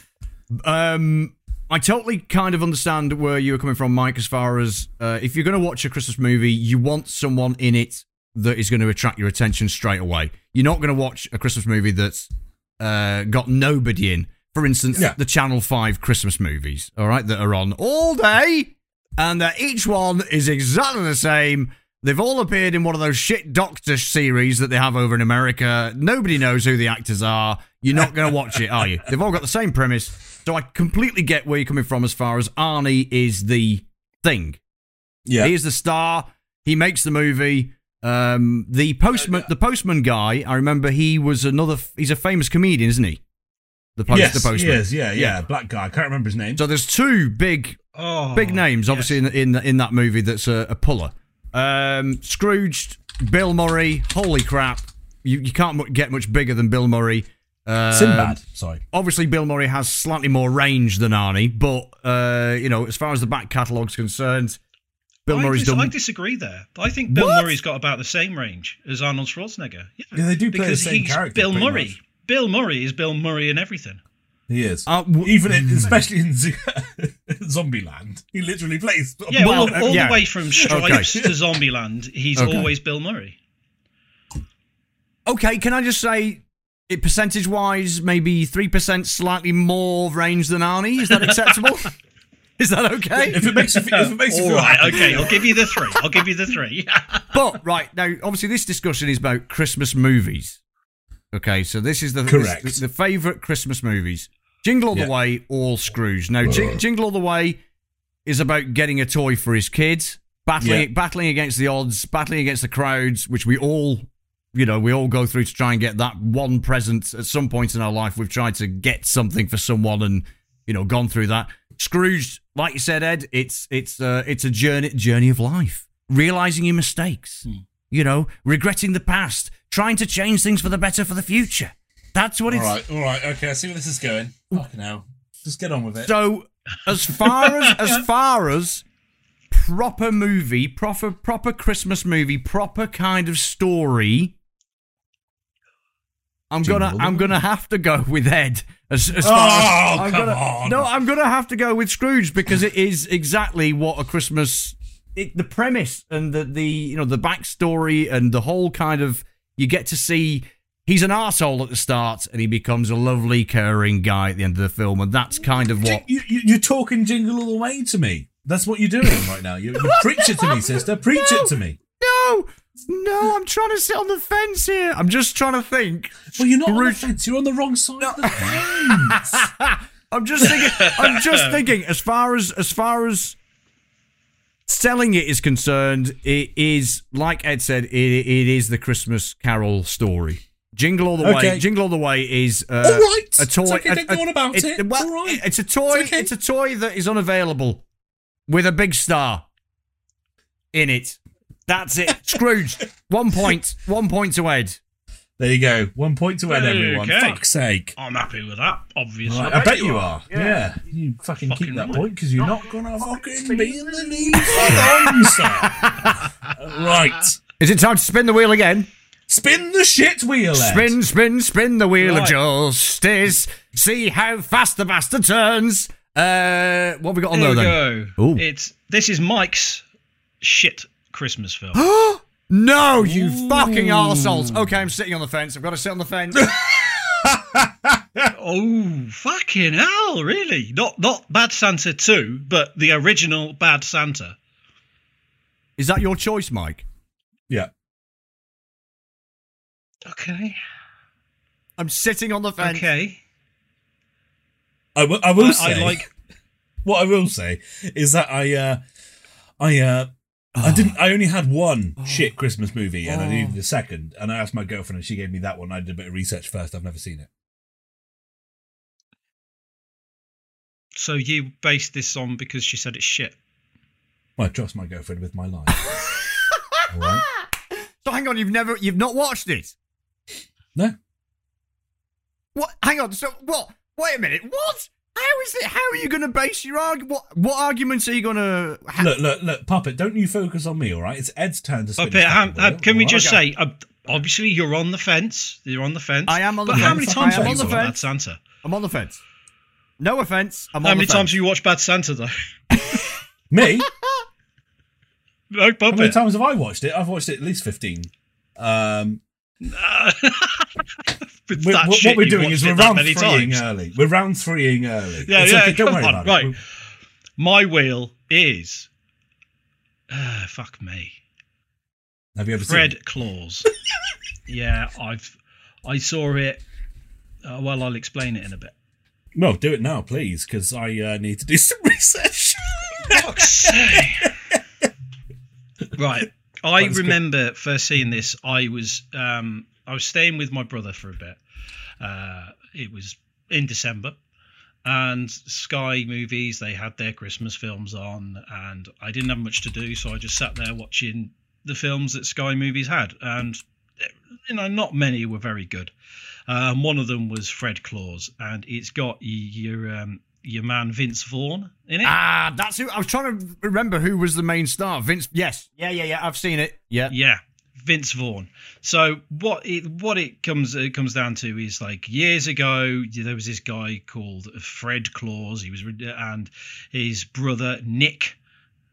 Um, I totally kind of understand where you were coming from, Mike. As far as uh, if you're going to watch a Christmas movie, you want someone in it that is going to attract your attention straight away. You're not going to watch a Christmas movie that's uh, got nobody in for instance, Yeah. the Channel 5 Christmas movies, all right, that are on all day, and that each one is exactly the same. They've all appeared in one of those shit Doctor series that they have over in America. Nobody knows who the actors are. You're not going to watch it, are you? They've all got the same premise. So I completely get where you're coming from as far as Arnie is the thing. Yeah. He is the star. He makes the movie. Um, the postman, the postman guy. I remember he was another. He's a famous comedian, isn't he? The post, yes, the postman. he is. Yeah, yeah, Black guy. I can't remember his name. So there's two big, Oh, big names, yes. obviously in in in that movie. That's a, a puller. Um, Scrooge, Bill Murray. Holy crap! You you can't get much bigger than Bill Murray. Um, Sinbad. Sorry. obviously Bill Murray has slightly more range than Arnie, but uh, you know, as far as the back catalogue's concerned, Bill I, Murray's dis- done. I disagree there. I think Bill What? Murray's got about the same range as Arnold Schwarzenegger. Yeah, Yeah, they do play the because same he's character, Bill Murray. much. Bill Murray is Bill Murray in everything. He is. Uh, w- Even in, especially in Z- Zombieland, he literally plays. Yeah, Well, all, all yeah. the way from Stripes to Zombieland, he's Okay. always Bill Murray. Okay, can I just say, it percentage wise, maybe 3% slightly more range than Arnie? Is that acceptable? Is that okay? If it makes you, feel- if it makes you feel right, happy. okay, I'll give you the three. I'll give you the three. But, right, now, obviously, this discussion is about Christmas movies. Okay, so this is the, Correct. this- the favourite Christmas movies Jingle All Yeah. the Way, all Scrooge. Now, Jing- Jingle All the Way is about getting a toy for his kids, battling, Yeah. battling against the odds, battling against the crowds, which we all you know, we all go through to try and get that one present at some point in our life. We've tried to get something for someone and, you know, gone through that. Scrooge, like you said, Ed, it's it's uh, it's a journey journey of life. Realizing your mistakes. You know, regretting the past, trying to change things for the better for the future. That's what All it's All right, all right, okay. I see where this is going. Fucking hell. Just get on with it. so as far as as far as proper movie, proper proper Christmas movie, proper kind of story. I'm gonna Jingle I'm gonna have to go with Ed. As, as Oh, far as, I'm come gonna, on. No, I'm gonna have to go with Scrooge because it is exactly what a Christmas. It, the premise and the the you know the backstory and the whole kind of you get to see he's an arsehole at the start and he becomes a lovely caring guy at the end of the film and that's kind of what You, you, you're talking jingle all the way to me. That's what you're doing right now. You, you preach it to me, sister. Preach it to me. No, no, I'm trying to sit on the fence here. I'm just trying to think. Well, you're not on the fence. You're on the wrong side of the fence. I'm just thinking. I'm just thinking. As far as as far as selling it is concerned, it is like Ed said. It, it is the Christmas Carol story. Jingle all the way. Jingle all the way is uh, All right. a toy. It's okay, a- don't go a- on about it's- it. It's well, all right. It's a toy. It's okay. It's a toy that is unavailable with a big star in it. That's it. Scrooge. One point. One point to Ed. There you go. One point to Ed, everyone. Okay. Fuck's sake. I'm happy with that, obviously. Right, I bet you are. Yeah. You fucking, keep that right. point because you're not going to fucking be in the lead for long, sir. Right. Is it time to spin the wheel again? Spin the shit wheel, Ed. Spin, spin, spin the wheel of Right. justice. See how fast the bastard turns. Uh, what have we got on There there we then? go. Ooh. It's this is Mike's shit Christmas film. No, you fucking assholes. Okay, I'm sitting on the fence. I've got to sit on the fence. oh, fucking hell! Really? Not not Bad Santa two, but the original Bad Santa. Is that your choice, Mike? Yeah. Okay. I'm sitting on the fence. Okay. I will, I will I, say. I like. what I will say is that I, uh, I, uh, I oh. didn't. I only had one oh. shit Christmas movie, and I oh. needed a second. And I asked my girlfriend, and she gave me that one. I did a bit of research first. I've never seen it. So you based this on because she said it's shit. Well, I trust my girlfriend with my life. All right. So hang on, you've never, you've not watched it. No. What? Hang on. So what? Wait a minute. What? How is it? How are you going to base your argument? What? What arguments are you going to? Ha- Look, look, look, puppet. Don't you focus on me, all right? It's Ed's turn to spin. Puppet, the ha- fucking ha- wheel, can we all just right? say, uh, obviously you're on the fence. You're on the fence. I am on the fence. but how many times have you watched Bad. Santa? I'm on the fence. No offense. I'm How on many times have you watched Bad Santa though? me? no, How many times have I watched it? I've watched it at least fifteen. Um, We're- what, we're doing is we're round threeing times. early. We're round threeing early. Yeah, It's yeah. okay, don't worry on, about right. it. My wheel is. Uh, fuck me. Have you ever seen Fred it? Claus. yeah, I've. I saw it. Uh, well, I'll explain it in a bit. Well, do it now, please, because I uh, need to do some research. Fuck's sake. right. I That's good. remember first seeing this. I was um, I was staying with my brother for a bit. Uh, it was in December, and Sky Movies they had their Christmas films on, and I didn't have much to do, so I just sat there watching the films that Sky Movies had, and you know, not many were very good. Um, one of them was Fred Claus, and it's got your um, your man Vince Vaughn in it. Ah, that's who I was trying to remember who was the main star. Vince. Yes. Yeah, yeah, yeah. I've seen it. Yeah. Yeah, Vince Vaughn. So what it what it comes it comes down to is like years ago there was this guy called Fred Claus. He was and his brother Nick.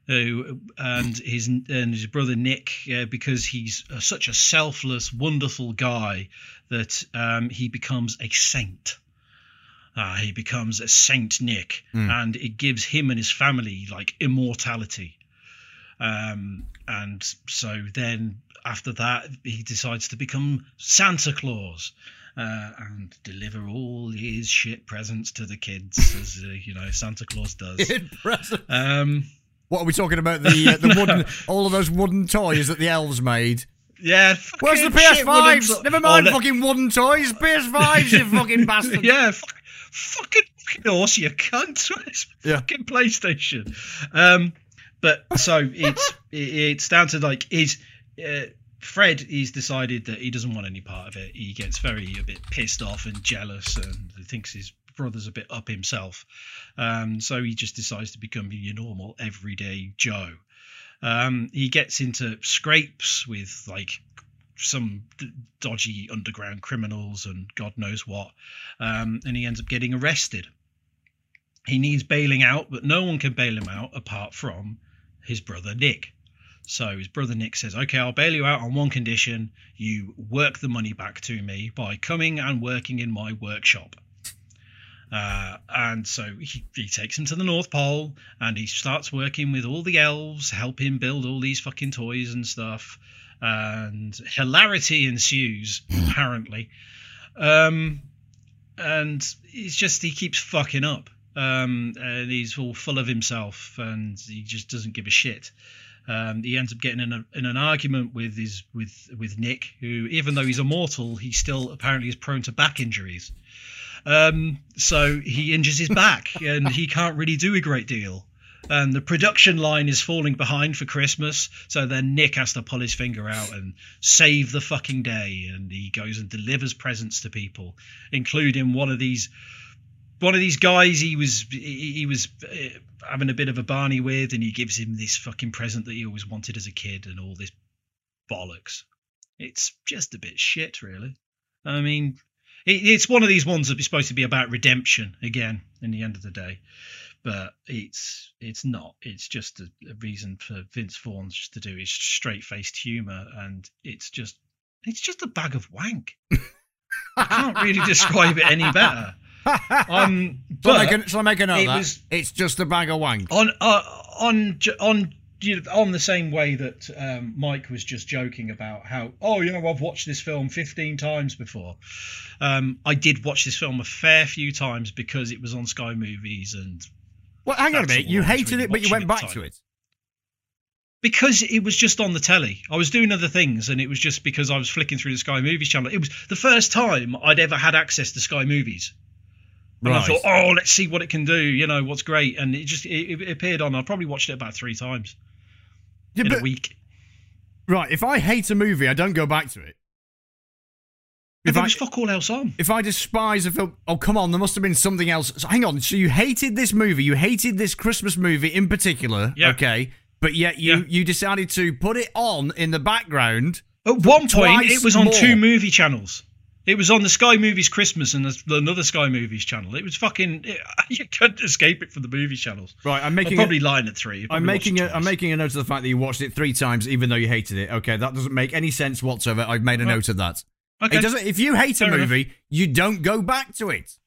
Who and his and his brother Nick, uh, because he's uh, such a selfless, wonderful guy that um, he becomes a saint. Uh, he becomes a Saint Nick, Mm. and it gives him and his family like immortality. Um, and so then after that, he decides to become Santa Claus uh, and deliver all his shit presents to the kids, as uh, you know Santa Claus does. Um, What are we talking about? The uh, the wooden, all of those wooden toys that the elves made. Yeah. Where's the fucking shit wooden PS5s? to- Never mind Oh, fucking wooden toys. PS5s, you fucking bastard. yeah, fuck, fucking fucking horse, you cunt. It's Yeah. fucking PlayStation. Um, but so it's it, it's down to like is uh, Fred. He's decided that he doesn't want any part of it. He gets very a bit pissed off and jealous, and he thinks his brother's a bit up himself. Um, so he just decides to become your normal everyday Joe. Um, he gets into scrapes with like some d- dodgy underground criminals and God knows what, um, and he ends up getting arrested. He needs bailing out, but no one can bail him out apart from his brother Nick. So his brother Nick says, "Okay, I'll bail you out on one condition: you work the money back to me by coming and working in my workshop." Uh, and so he, he takes him to the North Pole and he starts working with all the elves, help him build all these fucking toys and stuff. And hilarity ensues, apparently. Um, and it's just he keeps fucking up. Um, and he's all full of himself and he just doesn't give a shit. Um, he ends up getting in, a, in an argument with his with with Nick, who even though he's immortal, he still apparently is prone to back injuries. Um, so he injures his back and he can't really do a great deal. And the production line is falling behind for Christmas, so then Nick has to pull his finger out and save the fucking day. And he goes and delivers presents to people, including one of these one of these guys he was he, was uh, having a bit of a barney with, and he gives him this fucking present that he always wanted as a kid, and all this bollocks. It's just a bit shit, really. I mean, it, it's one of these ones that's supposed to be about redemption again. In the end of the day, but it's it's not. It's just a, a reason for Vince Vaughn just to do his straight faced humor, and it's just it's just a bag of wank. I can't really describe it any better. Um, Shall I but make a, shall I make a note it that? was- It's just a bag of wank. on uh, on on you know, on the same way that um, Mike was just joking about how oh you know I've watched this film 15 times before. Um, I did watch this film a fair few times because it was on Sky Movies and Well, hang on a minute. You hated really it, but you went back to it. because it was just on the telly. I was doing other things, and it was just because I was flicking through the Sky Movies channel. It was the first time I'd ever had access to Sky Movies. And I thought, oh, let's see what it can do. You know, what's great. And it just it, it appeared on. I probably watched it about three times Yeah, in but- a week. right. If I hate a movie, I don't go back to it. If there I, was fuck all else on. if I despise a film, oh come on, there must have been something else. So hang on. So you hated this movie, you hated this Christmas movie in particular, Yeah. okay? But yet you Yeah. you decided to put it on in the background. At one point, it was on more. two movie channels. It was on the Sky Movies Christmas and there's another Sky Movies channel. It was fucking. It, you couldn't escape it from the movie channels. Right, I'm I'll making probably a, line at three. I'll I'm making a, I'm making a note of the fact that you watched it three times, even though you hated it. Okay, that doesn't make any sense whatsoever. I've made a Well- note of that. Okay. It doesn't. If you hate Fair a enough. movie, you don't go back to it.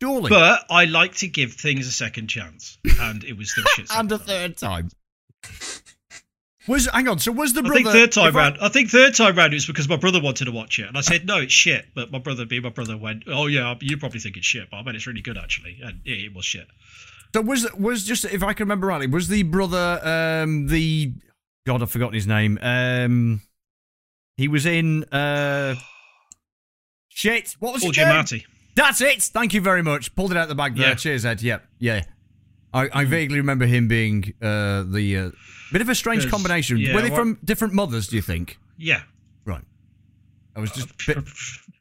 Surely. But I like to give things a second chance, and it was still shit. and a second time. third time. Was hang on. So was the I brother? think third time if I- round. I think third time round it was because my brother wanted to watch it, and I said no, it's shit. But my brother, being my brother, went, "Oh yeah, you probably think it's shit, but I bet it's really good actually." And yeah, it was shit. So was was just if I can remember rightly, was the brother um the God I've forgotten his name. Um he was in uh shit. What was Paul? Giamatti. That's it. Thank you very much. Pulled it out the bag there. Yeah. Cheers, Ed. Yep. Yeah. I, I vaguely remember him being uh the uh, bit of a strange combination. yeah, Were they what- from different mothers, do you think? Yeah. Right. I was just a bit,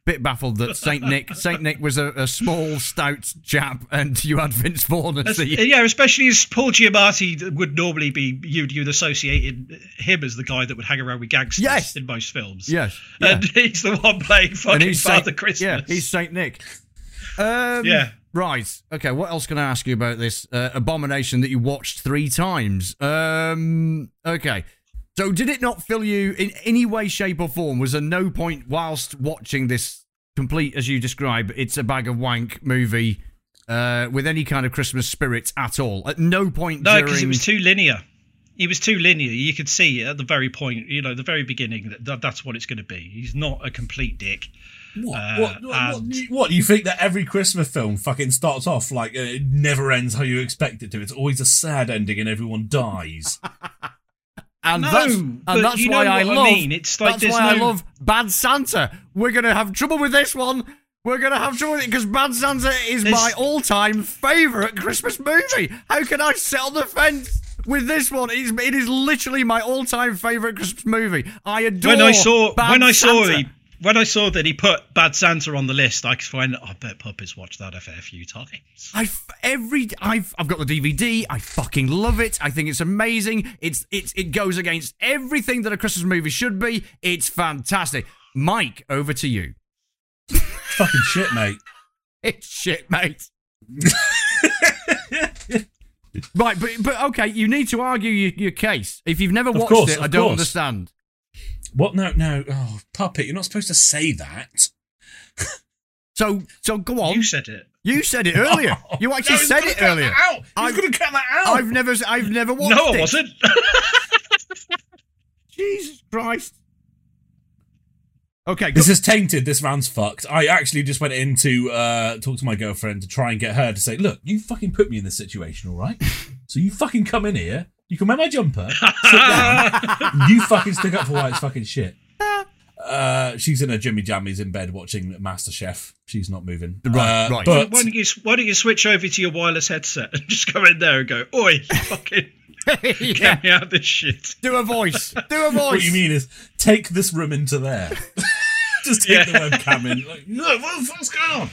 bit baffled that Saint Nick Saint Nick was a, a small, stout chap, and you had Vince Vaughn as the yeah, especially as Paul Giamatti would normally be, you'd, you'd associate him as the guy that would hang around with gangsters Yes. in most films. yes, yeah. And he's the one playing fucking Father Saint, Christmas. Yeah, he's Saint Nick. Um, Yeah. Right. Okay. What else can I ask you about this uh, abomination that you watched three times? Um. Okay. So, did it not fill you in any way, shape, or form? Was there no point whilst watching this complete, as you describe, it's a bag of wank movie, uh, with any kind of Christmas spirit at all? At no point No, during. because it was too linear. It was too linear. You could see at the very point, you know, the very beginning that that's what it's going to be. He's not a complete dick. What? Uh, what, what, what, you- what? You think that every Christmas film fucking starts off like uh, it never ends how you expect it to? It's always a sad ending and everyone dies. And No, that's, and that's why I what I love. mean. It's like that's there's why I love Bad Santa. We're gonna have trouble with this one. We're gonna have trouble with it because Bad Santa is There's- my all-time favorite Christmas movie. How can I sit on the fence with this one? It's, it is literally my all-time favorite Christmas movie. I adore. when I saw Bad when I saw Santa. he, when I saw that he put Bad Santa on the list, I could find oh, I bet Puppies watched that a fair few times. I f- every I've I've got the DVD. I fucking love it. I think it's amazing. It's it's it goes against everything that a Christmas movie should be. It's fantastic. Mike, over to you. fucking shit, mate. It's shit, mate. right, but but okay, you need to argue your, your case. If you've never watched course, it, I don't course. understand. What? No, no. Oh, puppet, you're not supposed to say that. So so go on. You said it. You said it earlier. You actually No, he's said it cut earlier. That out. I've- going to cut that out. I've never I've never watched No, it. I wasn't. Jesus Christ. Okay, This is tainted. This round's fucked. I actually just went in to uh, talk to my girlfriend to try and get her to say, "Look, you fucking put me in this situation, all right? So you fucking come in here. You can wear my jumper, sit down. you fucking stick up for why it's fucking shit." Uh, she's in her Jimmy Jammies in bed watching MasterChef. She's not moving. Right, Uh, right. But why don't you why don't you switch over to your wireless headset and just go in there and go, "Oi, fucking yeah. get me out of this shit." Do a voice. Do a voice. what you mean is take this room into there. just take the Yeah. webcam in. Like, look, what the fuck's going on?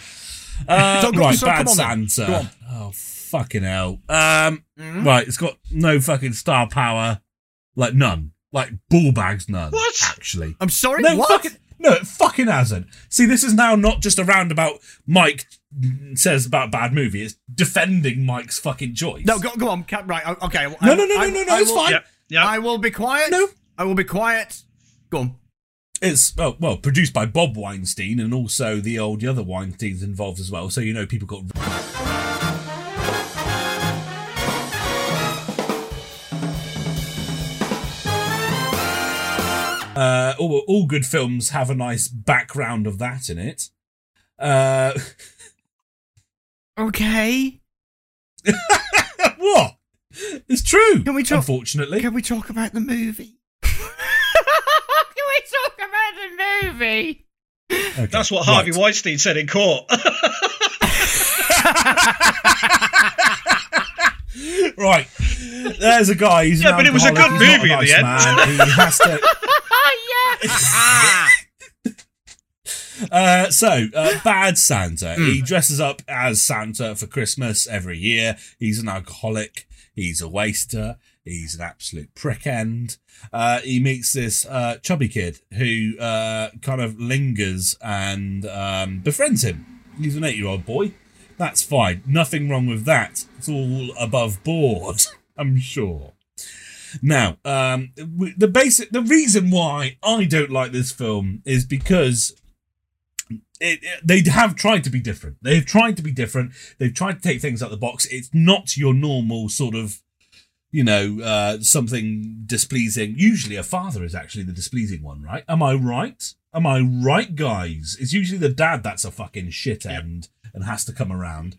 Uh, So go- right, so bad come on then. Santa. On. Oh fucking hell. Um, right, it's got no fucking star power, like none, like ball bags none. What? Actually, I'm sorry. no what? fucking no, it fucking hasn't. See, this is now not just a roundabout. Mike says about bad movie. It's defending Mike's fucking choice. No, go, go on. Ca- Right. o- Okay. I- no, no, no, I- no, no, no. It's will- fine. Yeah, yeah. I will be quiet. No. I will be quiet. Go on. It's well, well produced by Bob Weinstein and also the old the other Weinsteins involved as well. So you know people got. Uh, all, all good films have a nice background of that in it. Uh, Okay. what? It's true. Can we talk- Unfortunately, Can we talk about the movie? Can we talk about the movie? Okay, That's what Harvey right. Weinstein said in court. Right. There's a guy. He's Yeah, but it was a good he's not a movie at the nice end. Man. He has to. Yeah. Uh, so, uh, Bad Santa. Hmm. He dresses up as Santa for Christmas every year. He's an alcoholic. He's a waster. He's an absolute prick end. Uh, he meets this uh, chubby kid who uh, kind of lingers and um, befriends him. He's an eight year old boy. That's fine. Nothing wrong with that. It's all above board, I'm sure. Now, um, the basic, the reason why I don't like this film is because it, it- they have tried to be different. They've tried to be different. They've tried to take things out of the box. It's not your normal sort of, you know, uh, something displeasing. Usually, a father is actually the displeasing one, right? Am I right? Am I right, guys? It's usually the dad that's a fucking shit end and has to come around,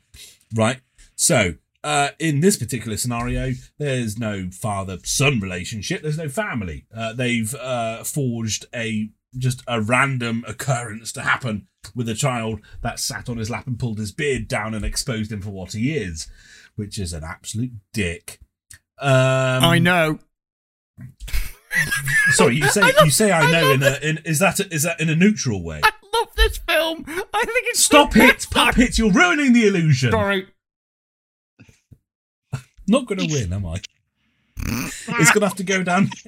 right? So, uh, in this particular scenario, there's no father-son relationship. There's no family. Uh, they've uh, forged a just a random occurrence to happen with a child that sat on his lap and pulled his beard down and exposed him for what he is, which is an absolute dick. Um, I know. Sorry, you say you say I know in a in is that is that in a neutral way? I love this film. I think it's Stop it, puppet! You're ruining the illusion. Sorry. Not going to win, am I? It's going to have to go down.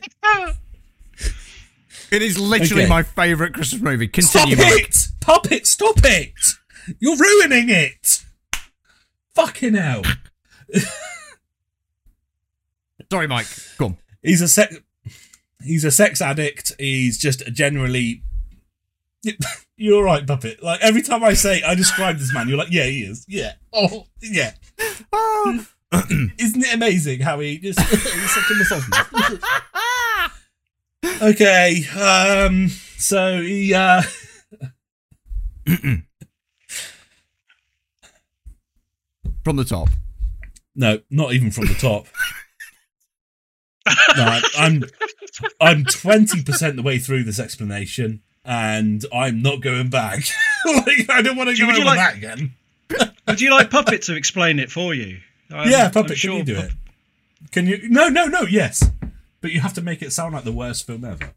It is literally Okay. my favourite Christmas movie. Stop Continue, Mike. it, puppet! Stop it! You're ruining it. Fucking hell! Sorry, Mike. Go on. He's a sex. He's a sex addict. He's just generally. You're right, puppet. Like every time I say I describe this man, you're like, yeah, he is. Yeah. Oh, yeah. Oh. Isn't it amazing how he just he's such a misogynist? okay, um, so he uh From the top. no, not even from the top. no, I'm I'm twenty percent the way through this explanation, and I'm not going back. like I don't want to go Would over like- that again. Would you like Puppet to explain it for you? I'm- yeah, I'm puppet, sure can you do Pup- it? Can you? No, no, no. Yes, but you have to make it sound like the worst film ever.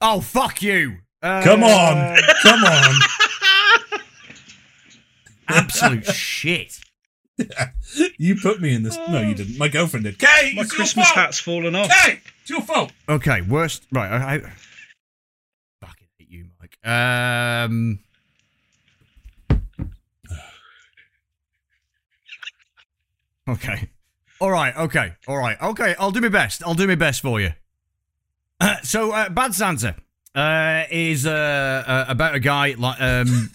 Oh, fuck you. Uh, Come on, come on. Absolute shit. You put me in this. No, you didn't. My girlfriend did. Kate, My it's Christmas your fault. hat's fallen off. Kate, it's your fault. Okay, worst. Right, I. I fucking hate you, Mike. Um. Okay. All right. Okay. All right. Okay. I'll do my best. I'll do my best for you. Uh, so, uh, Bad Santa uh, is uh, uh, about a guy like um.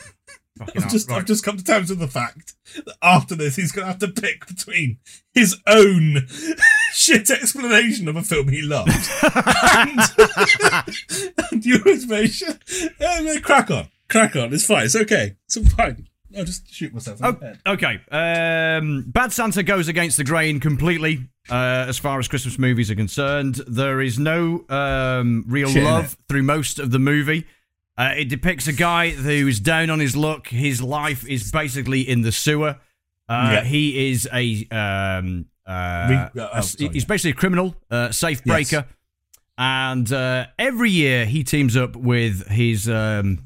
Fucking I've just, right. I've just come to terms with the fact that after this, he's going to have to pick between his own shit explanation of a film he loved and, and your explanation. Yeah, crack on, crack on. It's fine. It's okay. It's fine. I'll just shoot myself in Oh, the head. okay. Um, Bad Santa goes against the grain completely uh, as far as Christmas movies are concerned. There is no um, real Shit love through most of the movie. Uh, it depicts a guy who's down on his luck. His life is basically in the sewer. Uh, Yeah. He is a. Um, uh, Re- a- oh, sorry, he's yeah. basically a criminal, uh, safe Yes. breaker. And uh, every year he teams up with his. Um,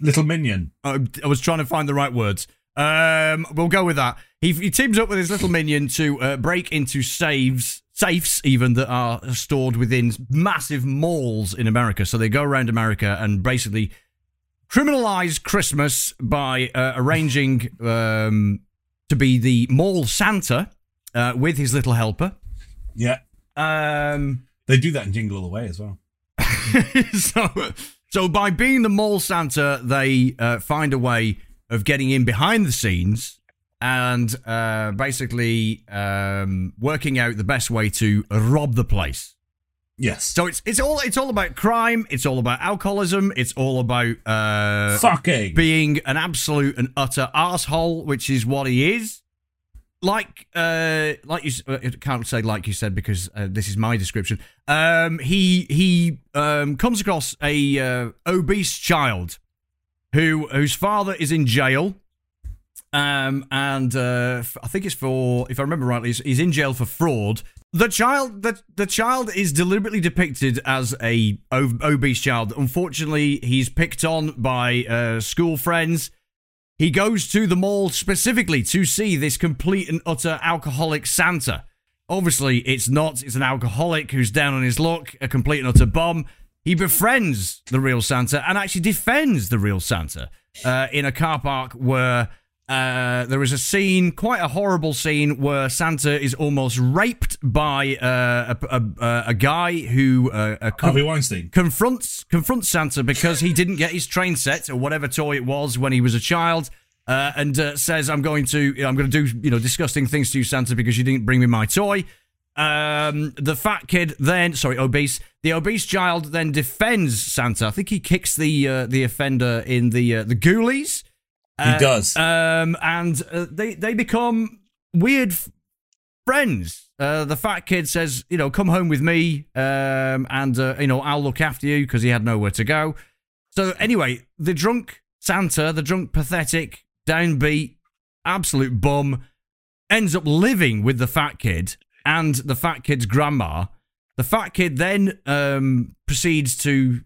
Little minion. I, I was trying to find the right words. Um, we'll go with that. He, he teams up with his little minion to uh, break into saves, safes even that are stored within massive malls in America. So they go around America and basically criminalize Christmas by uh, arranging um, to be the mall Santa uh, with his little helper. Yeah, Um, they do that in Jingle All the Way as well. so, so by being the mall Santa, they uh, find a way of getting in behind the scenes and uh, basically um, working out the best way to rob the place. Yes. So it's it's all it's all about crime. It's all about alcoholism. It's all about uh, Fucking. being an absolute and utter asshole, which is what he is. Like, uh, like you, uh, I can't say like you said because uh, this is my description. Um, he he um, comes across a uh, obese child who whose father is in jail. Um, and uh, I think it's for, if I remember rightly, he's, he's in jail for fraud. The child, the, the child is deliberately depicted as a obese child. Unfortunately, he's picked on by uh, school friends. He goes to the mall specifically to see this complete and utter alcoholic Santa. Obviously, it's not. It's an alcoholic who's down on his luck, a complete and utter bomb. He befriends the real Santa and actually defends the real Santa uh, in a car park where Uh, there is a scene, quite a horrible scene, where Santa is almost raped by uh, a, a, a guy who uh, Harvey Weinstein. confronts confronts Santa because he didn't get his train set or whatever toy it was when he was a child, uh, and uh, says, "I'm going to I'm going to do you know disgusting things to you, Santa, because you didn't bring me my toy." Um, the fat kid then, sorry, obese. The obese child then defends Santa. I think he kicks the uh, the offender in the uh, the ghoulies. He does. Um, and uh, they they become weird f- friends. Uh, the fat kid says, you know, come home with me, um, and uh, you know, I'll look after you because he had nowhere to go. So anyway, the drunk Santa, the drunk pathetic, downbeat, absolute bum, ends up living with the fat kid and the fat kid's grandma. The fat kid then um, proceeds to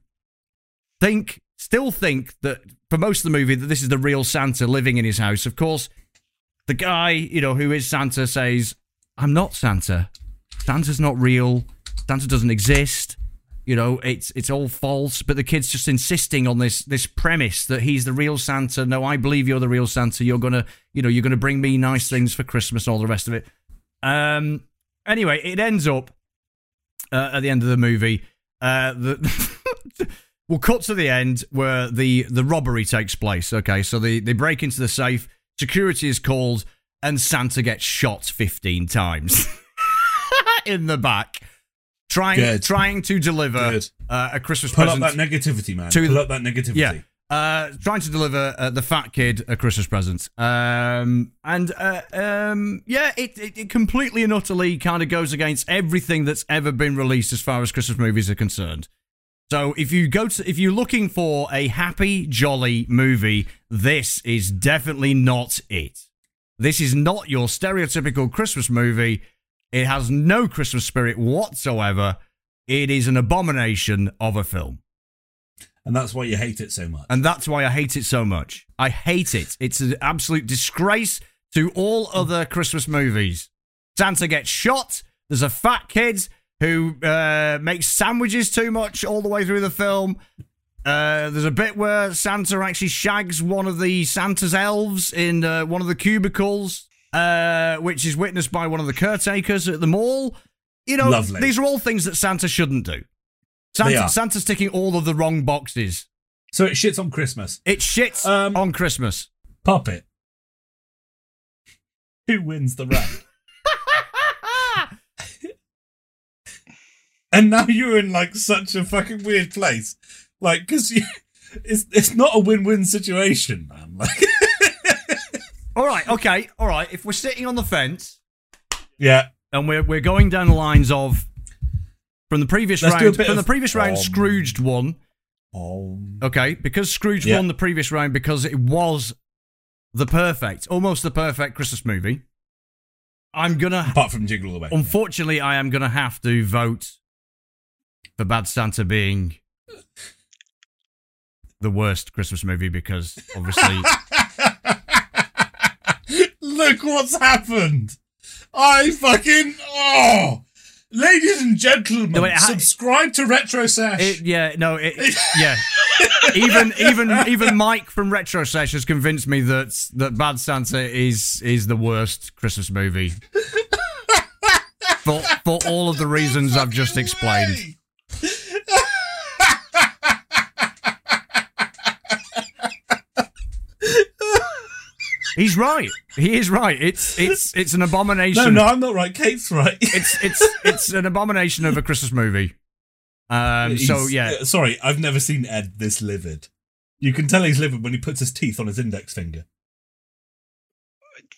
think, still think that for most of the movie that this is the real Santa living in his house. Of course, the guy, you know, who is Santa says, "I'm not Santa. Santa's not real. Santa doesn't exist. You know, it's it's all false." But the kid's just insisting on this this premise that he's the real Santa. No, I believe you're the real Santa. You're gonna, you know, you're gonna bring me nice things for Christmas and all the rest of it. Um. Anyway, it ends up uh, at the end of the movie. Uh, the we'll cut to the end where the the robbery takes place. Okay, so they they break into the safe. Security is called, and Santa gets shot fifteen times in the back, trying Good. trying to deliver uh, a Christmas present. Pull up that negativity, man. to- Pull up that negativity. Yeah. Uh, trying to deliver uh, the fat kid a Christmas present. Um, and uh, um, yeah, it, it, it completely and utterly kind of goes against everything that's ever been released as far as Christmas movies are concerned. So if you go to, if you're looking for a happy, jolly movie, this is definitely not it. This is not your stereotypical Christmas movie. It has no Christmas spirit whatsoever. It is an abomination of a film. And that's why you hate it so much. And that's why I hate it so much. I hate it. It's an absolute disgrace to all other Christmas movies. Santa gets shot. There's a fat kid who uh, makes sandwiches too much all the way through the film. Uh, there's a bit where Santa actually shags one of the Santa's elves in uh, one of the cubicles, uh, which is witnessed by one of the caretakers at the mall. You know, Lovely. these are all things that Santa shouldn't do. Santa. Santa's ticking all of the wrong boxes. So it shits on Christmas. It shits Um, on Christmas. Puppet. Who wins the round? and now you're in like such a fucking weird place. Like, because you. It's, it's not a win-win situation, man. Like, All right, okay, all right. If we're sitting on the fence yeah, and we're we're going down the lines of from the previous Let's round, from the previous round, Um, Scrooged won. um, Okay, because Scrooge Yeah. won the previous round because it was the perfect, almost the perfect Christmas movie. I'm gonna, apart from Jingle All the Way. unfortunately, I am gonna have to vote for Bad Santa being the worst Christmas movie because obviously Look what's happened. I fucking oh, ladies and gentlemen, No, ha- subscribe to Retro Sesh. It, yeah, no, it, yeah. even even even Mike from Retro Sesh has convinced me that that Bad Santa is is the worst Christmas movie. for for all of the reasons I've just explained. Way. He's right. He is right. It's it's it's an abomination. No, no, I'm not right. Kate's right. It's it's it's an abomination of a Christmas movie. Um. So yeah. uh, Sorry, I've never seen Ed this livid. You can tell he's livid when he puts his teeth on his index finger.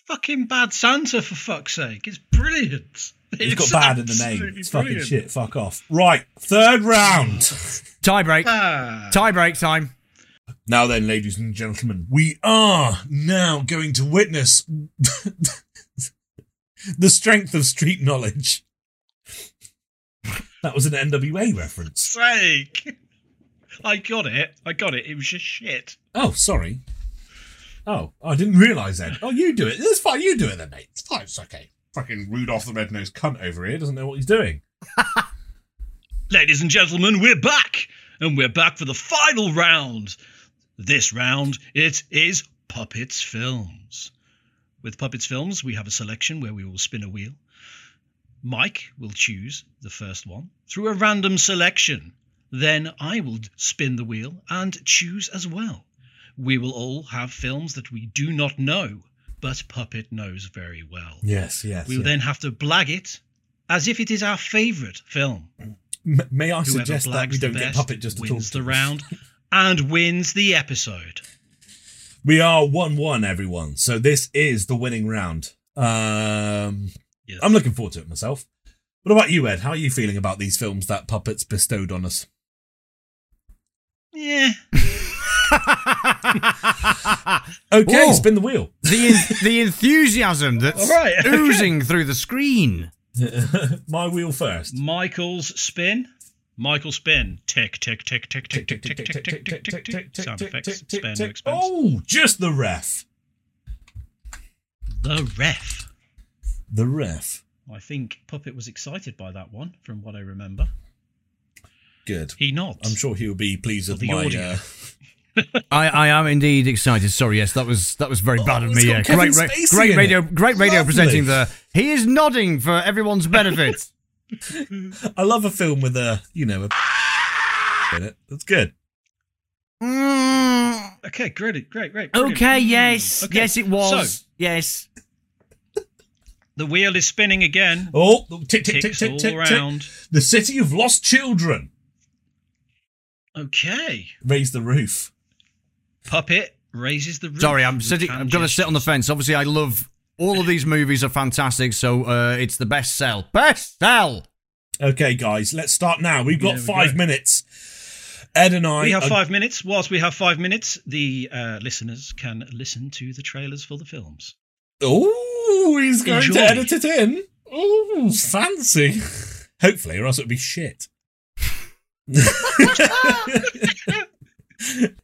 Fucking bad Santa for fuck's sake! It's brilliant. He's It's got bad in the name. absolutely It's fucking shit. Fuck off. Right, third round. Tie break. Ah, Tie break time. Now then, ladies and gentlemen, we are now going to witness the strength of street knowledge. That was an NWA reference. sake! I got it. I got it. It was just shit. Oh, sorry. Oh, I didn't realise then. Oh, you do it. It's fine. You do it then, mate. It's fine. It's okay. Fucking Rudolph the Red-Nosed cunt over here doesn't know what he's doing. Ladies and gentlemen, we're back, and we're back for the final round. This round, it is Puppets Films. With Puppets Films, we have a selection where we will spin a wheel. Mike will choose the first one through a random selection. Then I will spin the wheel and choose as well. We will all have films that we do not know, but Puppet knows very well. Yes, yes. We will yes. then have to blag it as if it is our favourite film. May I Whoever suggest that we don't get puppet just to talk to the us? round and wins the episode. We are one-one, everyone. So this is the winning round. Um, Yes. I'm looking forward to it myself. What about you, Ed? How are you feeling about these films that puppets bestowed on us? yeah. Okay, Whoa. spin the wheel. the the enthusiasm that's All right, okay. oozing through the screen. My wheel first. Michael's spin. Michael spin. Tick tick tick tick tick tick tick tick tick tick tick tick. Sound effects. Spare no expense. Oh, just the ref. The ref. The ref. I think Puppet was excited by that one, from what I remember. Good. He nods. I'm sure he'll be pleased with the my. audio. Uh, I, I am indeed excited. Sorry, yes, that was that was very bad of Oh, me. Yeah. Great, ra- great radio, it. great radio Lovely. presenting the. He is nodding for everyone's benefit. I love a film with a, you know, a in it. That's good. Mm, Okay, great, great, great. brilliant. okay, yes, Okay, yes, it was. So, yes. the wheel is spinning again. Oh, tick, tick, tick, Ticks tick, all tick, tick. around. The City of Lost Children. Okay. Raise the roof. Puppet raises the roof. Sorry, I'm sitting. I'm going to sit on the fence. Obviously, I love all of these movies are fantastic. So uh, it's the best sell. Best sell. Okay, guys, let's start now. We've got There we five go. minutes. Ed and I. We have are- five minutes. Whilst we have five minutes, the uh, listeners can listen to the trailers for the films. Oh, he's going Enjoy. to edit it in. Oh, fancy. Hopefully, or else it would be shit.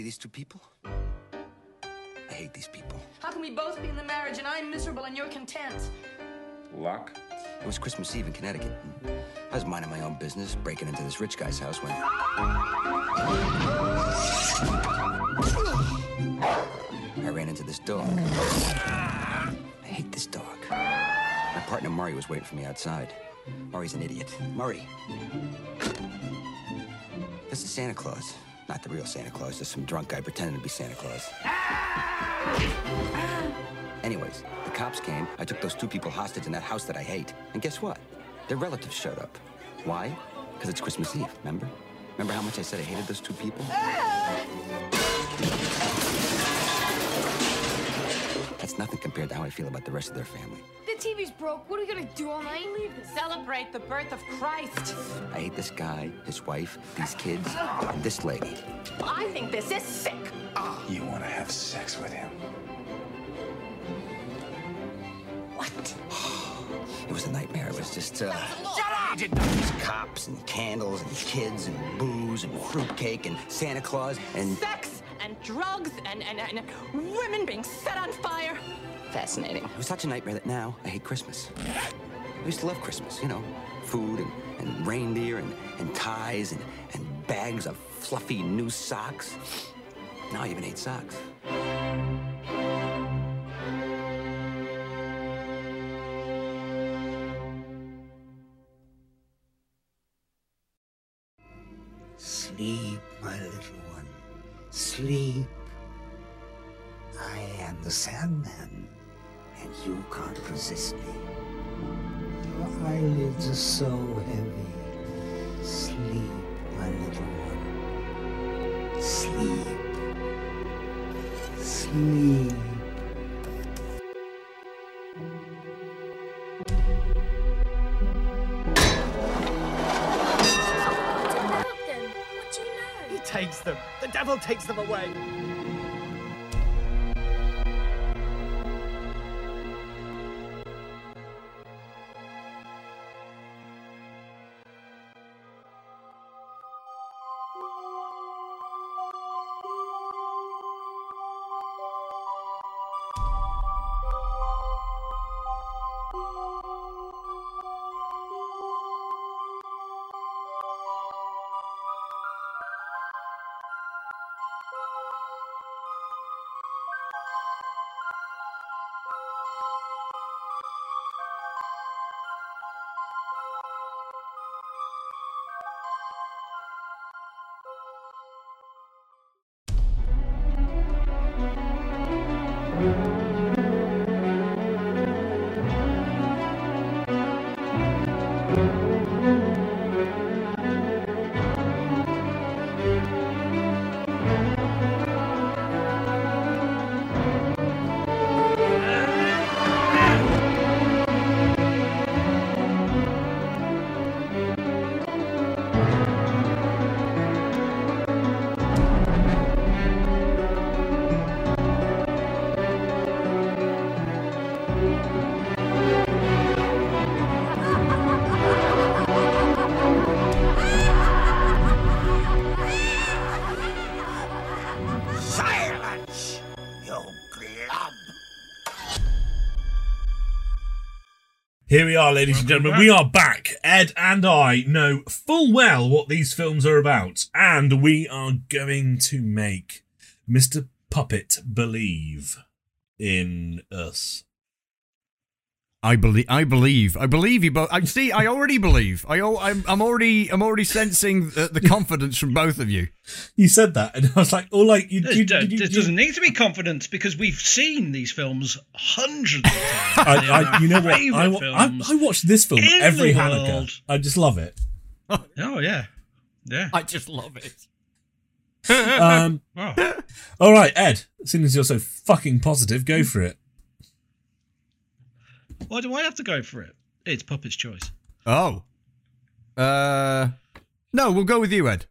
See these two people? I hate these people. How can we both be in the marriage and I'm miserable and you're content? Luck? It was Christmas Eve in Connecticut. I was minding my own business, breaking into this rich guy's house when. I ran into this dog. I hate this dog. My partner Murray was waiting for me outside. Murray's an idiot. Murray. This is Santa Claus. Not the real Santa Claus, just some drunk guy pretending to be Santa Claus. Anyways, the cops came. I took those two people hostage in that house that I hate. And guess what? Their relatives showed up. Why? Because it's Christmas Eve, remember? Remember how much I said I hated those two people? That's nothing compared to how I feel about the rest of their family. The TV's broke. What are we gonna do all night? Celebrate the birth of Christ. I hate this guy, his wife, these kids, and this lady. I think this is sick. You want to have sex with him? What? It was a nightmare. It was just, uh. Shut up! These cops and candles and kids and booze and fruitcake and Santa Claus and. Sex and drugs and, and, and women being set on fire. Fascinating. It was such a nightmare that now I hate Christmas. I used to love Christmas, you know, food and, and reindeer and, and ties and, and bags of fluffy new socks. Now I even hate socks. Sleep, my little one. Sleep. I am the Sandman, and you can't resist me. Your eyelids are so heavy. Sleep, my little one. Sleep. Sleep. Takes them. The devil takes them away. Here we are, ladies and gentlemen. We are back. Ed and I know full well what these films are about, and we are going to make Mr. Puppet believe in us. I believe. I believe. I believe you both. I see. I already believe. I. I'm. I'm already. I'm already sensing the, the confidence from both of you. You said that, and I was like, "Oh, like you." It, you, it- you- it you- doesn't need to be confidence because we've seen these films hundreds of times. I, I, you know what? I, favourite I. I watch this film every the Hanukkah. I just love it. Oh yeah, yeah. I just love it. Um, Wow. all right, Ed. As soon as you're so fucking positive, go for it. Why do I have to go for it? It's Puppet's choice. Oh. Uh. No, we'll go with you, Ed.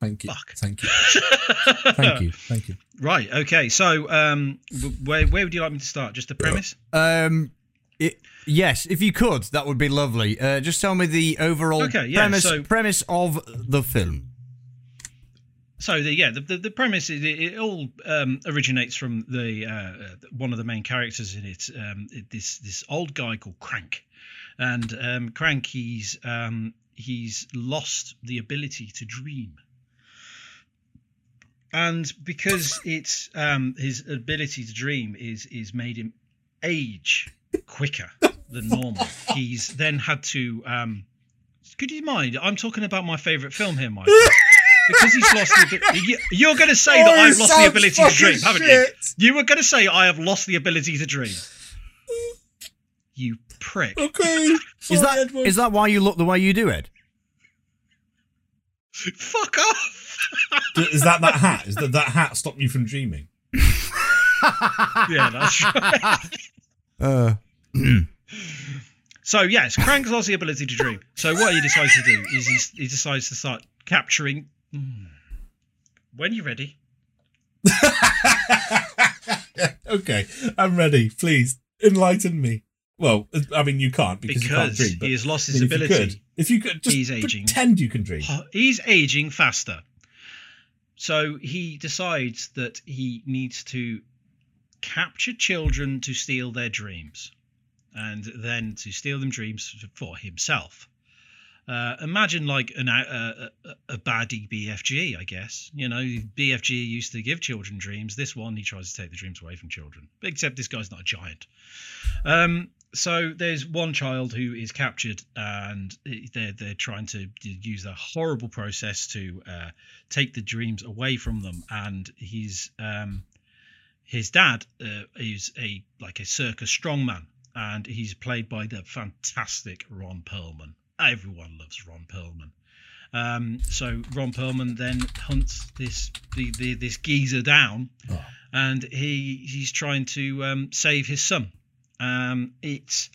Thank you. Fuck. Thank you. Thank you. Thank you. Right. Okay. So, um, where where would you like me to start? Just the premise. Um. It, yes, if you could, that would be lovely. Uh, just tell me the overall Okay, yeah, premise so- premise of the film. So the yeah the the, the premise is it, it all um, originates from the uh, uh, one of the main characters in it, um, it- this this old guy called Krank, and um, Krank he's um, he's lost the ability to dream, and because it's um, his ability to dream is is made him age quicker than normal. He's then had to. Um, could you mind? I'm talking about my favourite film here, Michael. Because he's lost the ability. You're going to say that Oh, I've lost the ability to dream, fucking haven't you? You were going to say I have lost the ability to dream. You prick. Okay. Is that is that why you look the way you do, Ed? Fuck off. Is that that hat? Is that that hat stop you from dreaming? yeah, that's right. Uh. So yes, Krank's lost the ability to dream. So what he decides to do is he, he decides to start capturing. Hmm. When you're ready, okay, I'm ready. Please enlighten me. Well, I mean, you can't because, you can't because but he has lost I his ability. if you could- If you could, just He's aging. pretend you can dream. He's aging faster. So he decides that he needs to capture children to steal their dreams and then to steal them dreams for himself. Uh, imagine like an, a, a, a baddie BFG, I guess. You know, BFG used to give children dreams. This one, he tries to take the dreams away from children. Except this guy's not a giant. Um, so there's one child who is captured, and they're they're trying to use a horrible process to uh, take the dreams away from them. And his um, his dad uh, is a like a circus strongman, and he's played by the fantastic Ron Perlman. Everyone loves Ron Perlman. Um, so Ron Perlman then hunts this the, the this geezer down, and he he's trying to um, save his son. Um, it's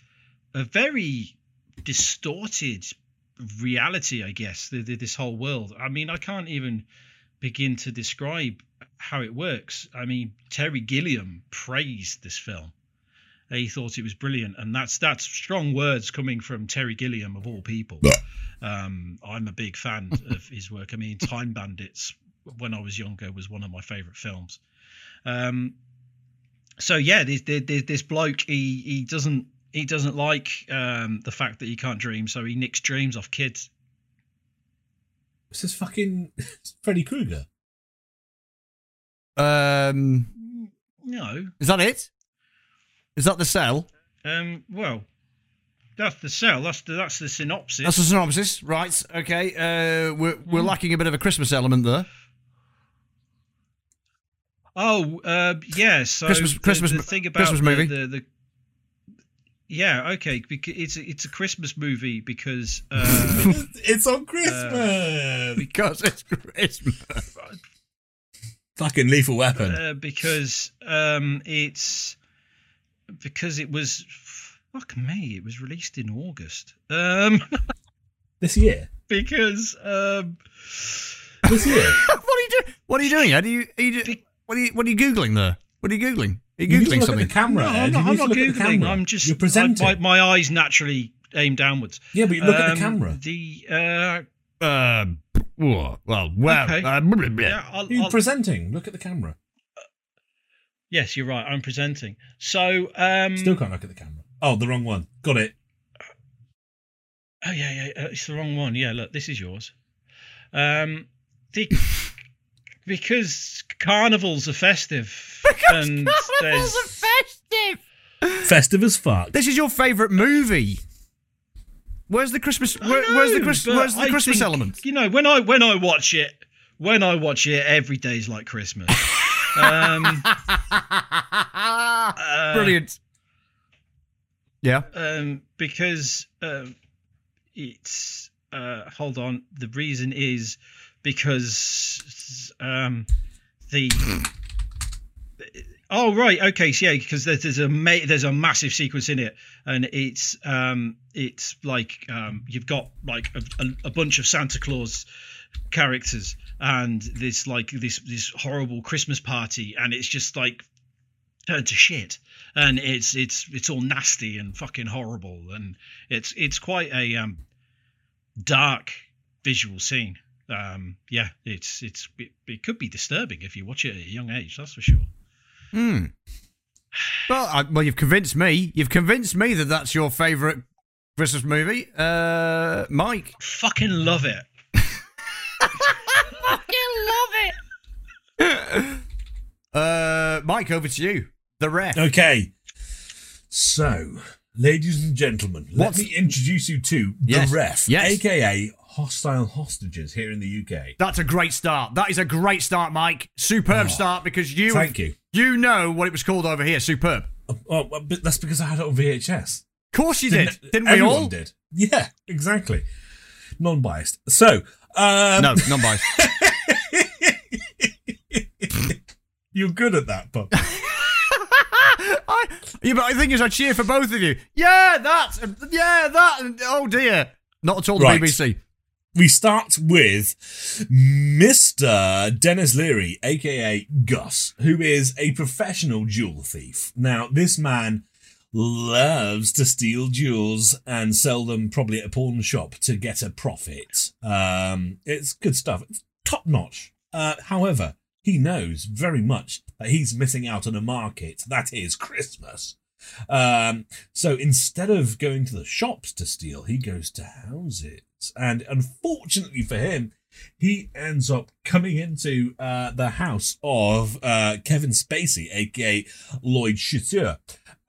a very distorted reality, I guess. The, the, this whole world. I mean, I can't even begin to describe how it works. I mean, Terry Gilliam praised this film. He thought it was brilliant, and that's that's strong words coming from Terry Gilliam of all people. Um, I'm a big fan of his work. I mean, Time Bandits, when I was younger, was one of my favourite films. Um, so yeah, this, this, this bloke, he he doesn't he doesn't like um, the fact that he can't dream, so he nicks dreams off kids. This is fucking Freddy Krueger. Um. No, Is that it? Is that the cell? um, well, that's the cell. That's the that's the synopsis. That's the synopsis, right? Okay. Uh, we're we're Hmm. lacking a bit of a Christmas element there. Oh, uh, yeah. So Christmas- the, Christmas the thing about Christmas movie. The, the, yeah, okay. Because it's a, it's a Christmas movie because uh, it's on Christmas. because it's Christmas. Fucking lethal weapon. uh, because um, it's because it was fuck me. It was released in August. Um, this year. because um, This year. what are you doing? What are you doing? Ed? Are you, are you, do- what are you what are you googling there? What are you googling? Are you You googling look something? the camera. no, I'm not, I'm not look at the googling. I'm just You're presenting. I, my, my eyes naturally aim downwards. yeah, but you look at the Um, camera. The uh, Uh, well, well, well. Okay. uh, blah, blah, blah. yeah, I'll, You're I'll- presenting. Look at the camera. Yes, you're right. I'm presenting. So um, Still can't look at the camera. Oh, the wrong one. Got it. Oh yeah, yeah, uh, it's the wrong one. Yeah, look, this is yours. Um, the because carnivals are festive, and there's a festive. Festive as fuck. This is your favourite movie. Where's the Christmas? I Where, where's the Christmas? Where's the I Christmas think, element? You know, when I when I watch it, when I watch it, every day's like Christmas. um, uh, Brilliant. Yeah. um, because um, it's uh, hold on. The reason is because um, the oh right okay so yeah because there's, there's a ma- there's a massive sequence in it and it's um it's like um you've got like a, a, a bunch of Santa Claus characters and this like this this horrible Christmas party and it's just like turned to shit and it's it's it's all nasty and fucking horrible and it's it's quite a um dark visual scene um yeah it's it's it, it could be disturbing if you watch it at a young age that's for sure Hmm. Well, I, well, you've convinced me. You've convinced me that that's your favourite Christmas movie, uh, Mike. fucking love it Uh, Mike, over to you. The ref. Okay. So, ladies and gentlemen, let me introduce you to the ref, Yes. aka hostile hostages here in the UK. That's a great start. That is a great start, Mike. Superb Oh, start because you thank you. You know what it was called over here. Superb. Oh, well, but that's because I had it on VHS. Of course you did. Didn't, we all? did. Yeah, exactly. Non-biased. So, um, No, non you're good at that, Bob. I, yeah, but the thing is, I cheer for both of you. Yeah, that. Yeah, that. Oh dear. Not at all the Right. BBC. we start with Mr. Denis Leary, aka Gus, who is a professional jewel thief. Now, this man loves to steal jewels and sell them probably at a pawn shop to get a profit. Um, it's good stuff. It's top notch. Uh, however, he knows very much that he's missing out on a market that is Christmas. Um, so instead of going to the shops to steal, he goes to houses. And unfortunately for him, he ends up coming into uh, the house of uh, Kevin Spacey, aka Lloyd Chasseur,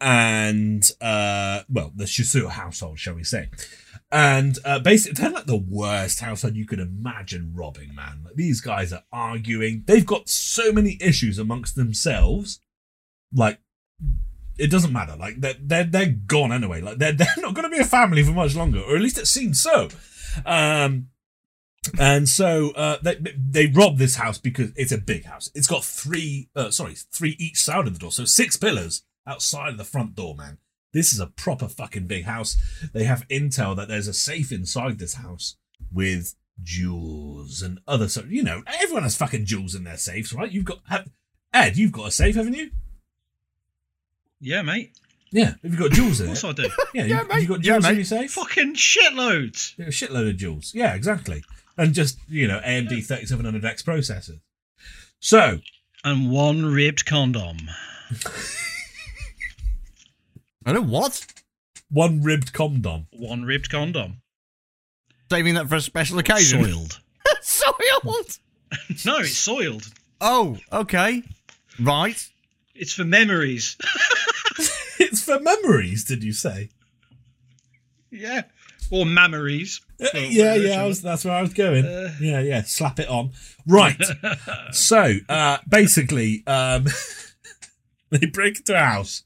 and uh, well, the Chasseur household, shall we say? And uh, basically, they're like the worst household you could imagine robbing, man. Like, these guys are arguing. They've got so many issues amongst themselves. Like, it doesn't matter. Like, they're, they're, they're gone anyway. Like, they're, they're not going to be a family for much longer, or at least it seems so. Um, and so uh, they they rob this house because it's a big house. It's got three, uh, sorry, three each side of the door, so six pillars outside of the front door. Man, this is a proper fucking big house. They have intel that there's a safe inside this house with jewels and other so you know everyone has fucking jewels in their safes, right? You've got have, Ed, you've got a safe, haven't you? yeah mate Yeah, have you got jewels in it? of in course it? I do Yeah, Yeah, you, mate. you got Yeah, jewels in your safe? fucking shitloads Yeah, a shitload of jewels. Yeah, exactly. And just, you know, AMD 3700X processors. So, and one ribbed condom I know what. one ribbed condom. one ribbed condom Saving that for a special occasion. soiled Soiled. no it's soiled Oh, okay. Right. it's for memories It's for memories, did you say? yeah or memories. Uh, yeah, yeah, I was, that's where I was going. Uh. yeah, yeah, slap it on. Right. so, uh, basically, um, they break into a house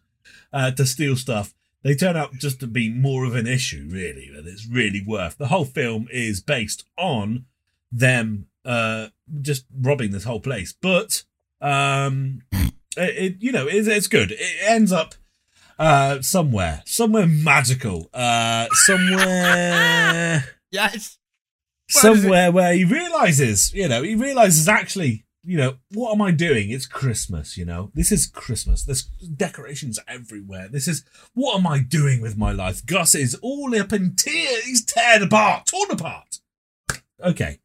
uh, to steal stuff. They turn out just to be more of an issue, really, than it's really worth. The whole film is based on them uh, just robbing this whole place, but um, it, it you know it's, it's good. It ends up uh, somewhere, somewhere magical, uh, somewhere Yes. somewhere where he realizes, you know, he realizes actually, you know, what am I doing? It's Christmas, you know. This is Christmas. There's decorations everywhere. This is what am I doing with my life? Gus is all up in tears. He's teared apart, torn apart. Okay.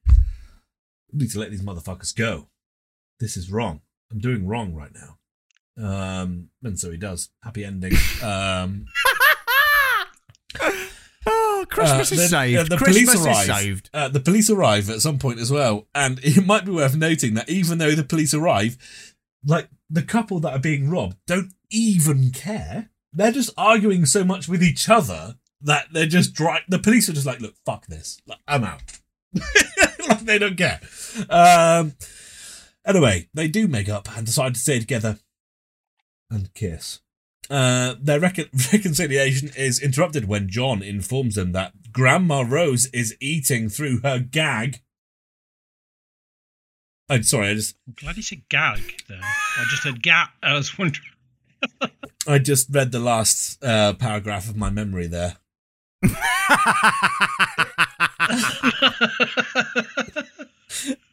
need to let these motherfuckers go. This is wrong. I'm doing wrong right now. Um, and so he does. Happy ending. Um, Christmas uh, is saved. uh, the Christmas police arrive. is saved. Uh, the police arrive at some point as well, and it might be worth noting that even though the police arrive, like the couple that are being robbed don't even care. They're just arguing so much with each other that they're just dry. The police are just like, "Look, fuck this. Like, I'm out." like they don't care. Um, anyway, they do make up and decide to stay together and kiss. Uh, their recon- reconciliation is interrupted when John informs them that Grandma Rose is eating through her gag. I'm sorry, I just I'm glad he said gag there. I just said gat. I was wondering. I just read the last uh, paragraph of my memory there.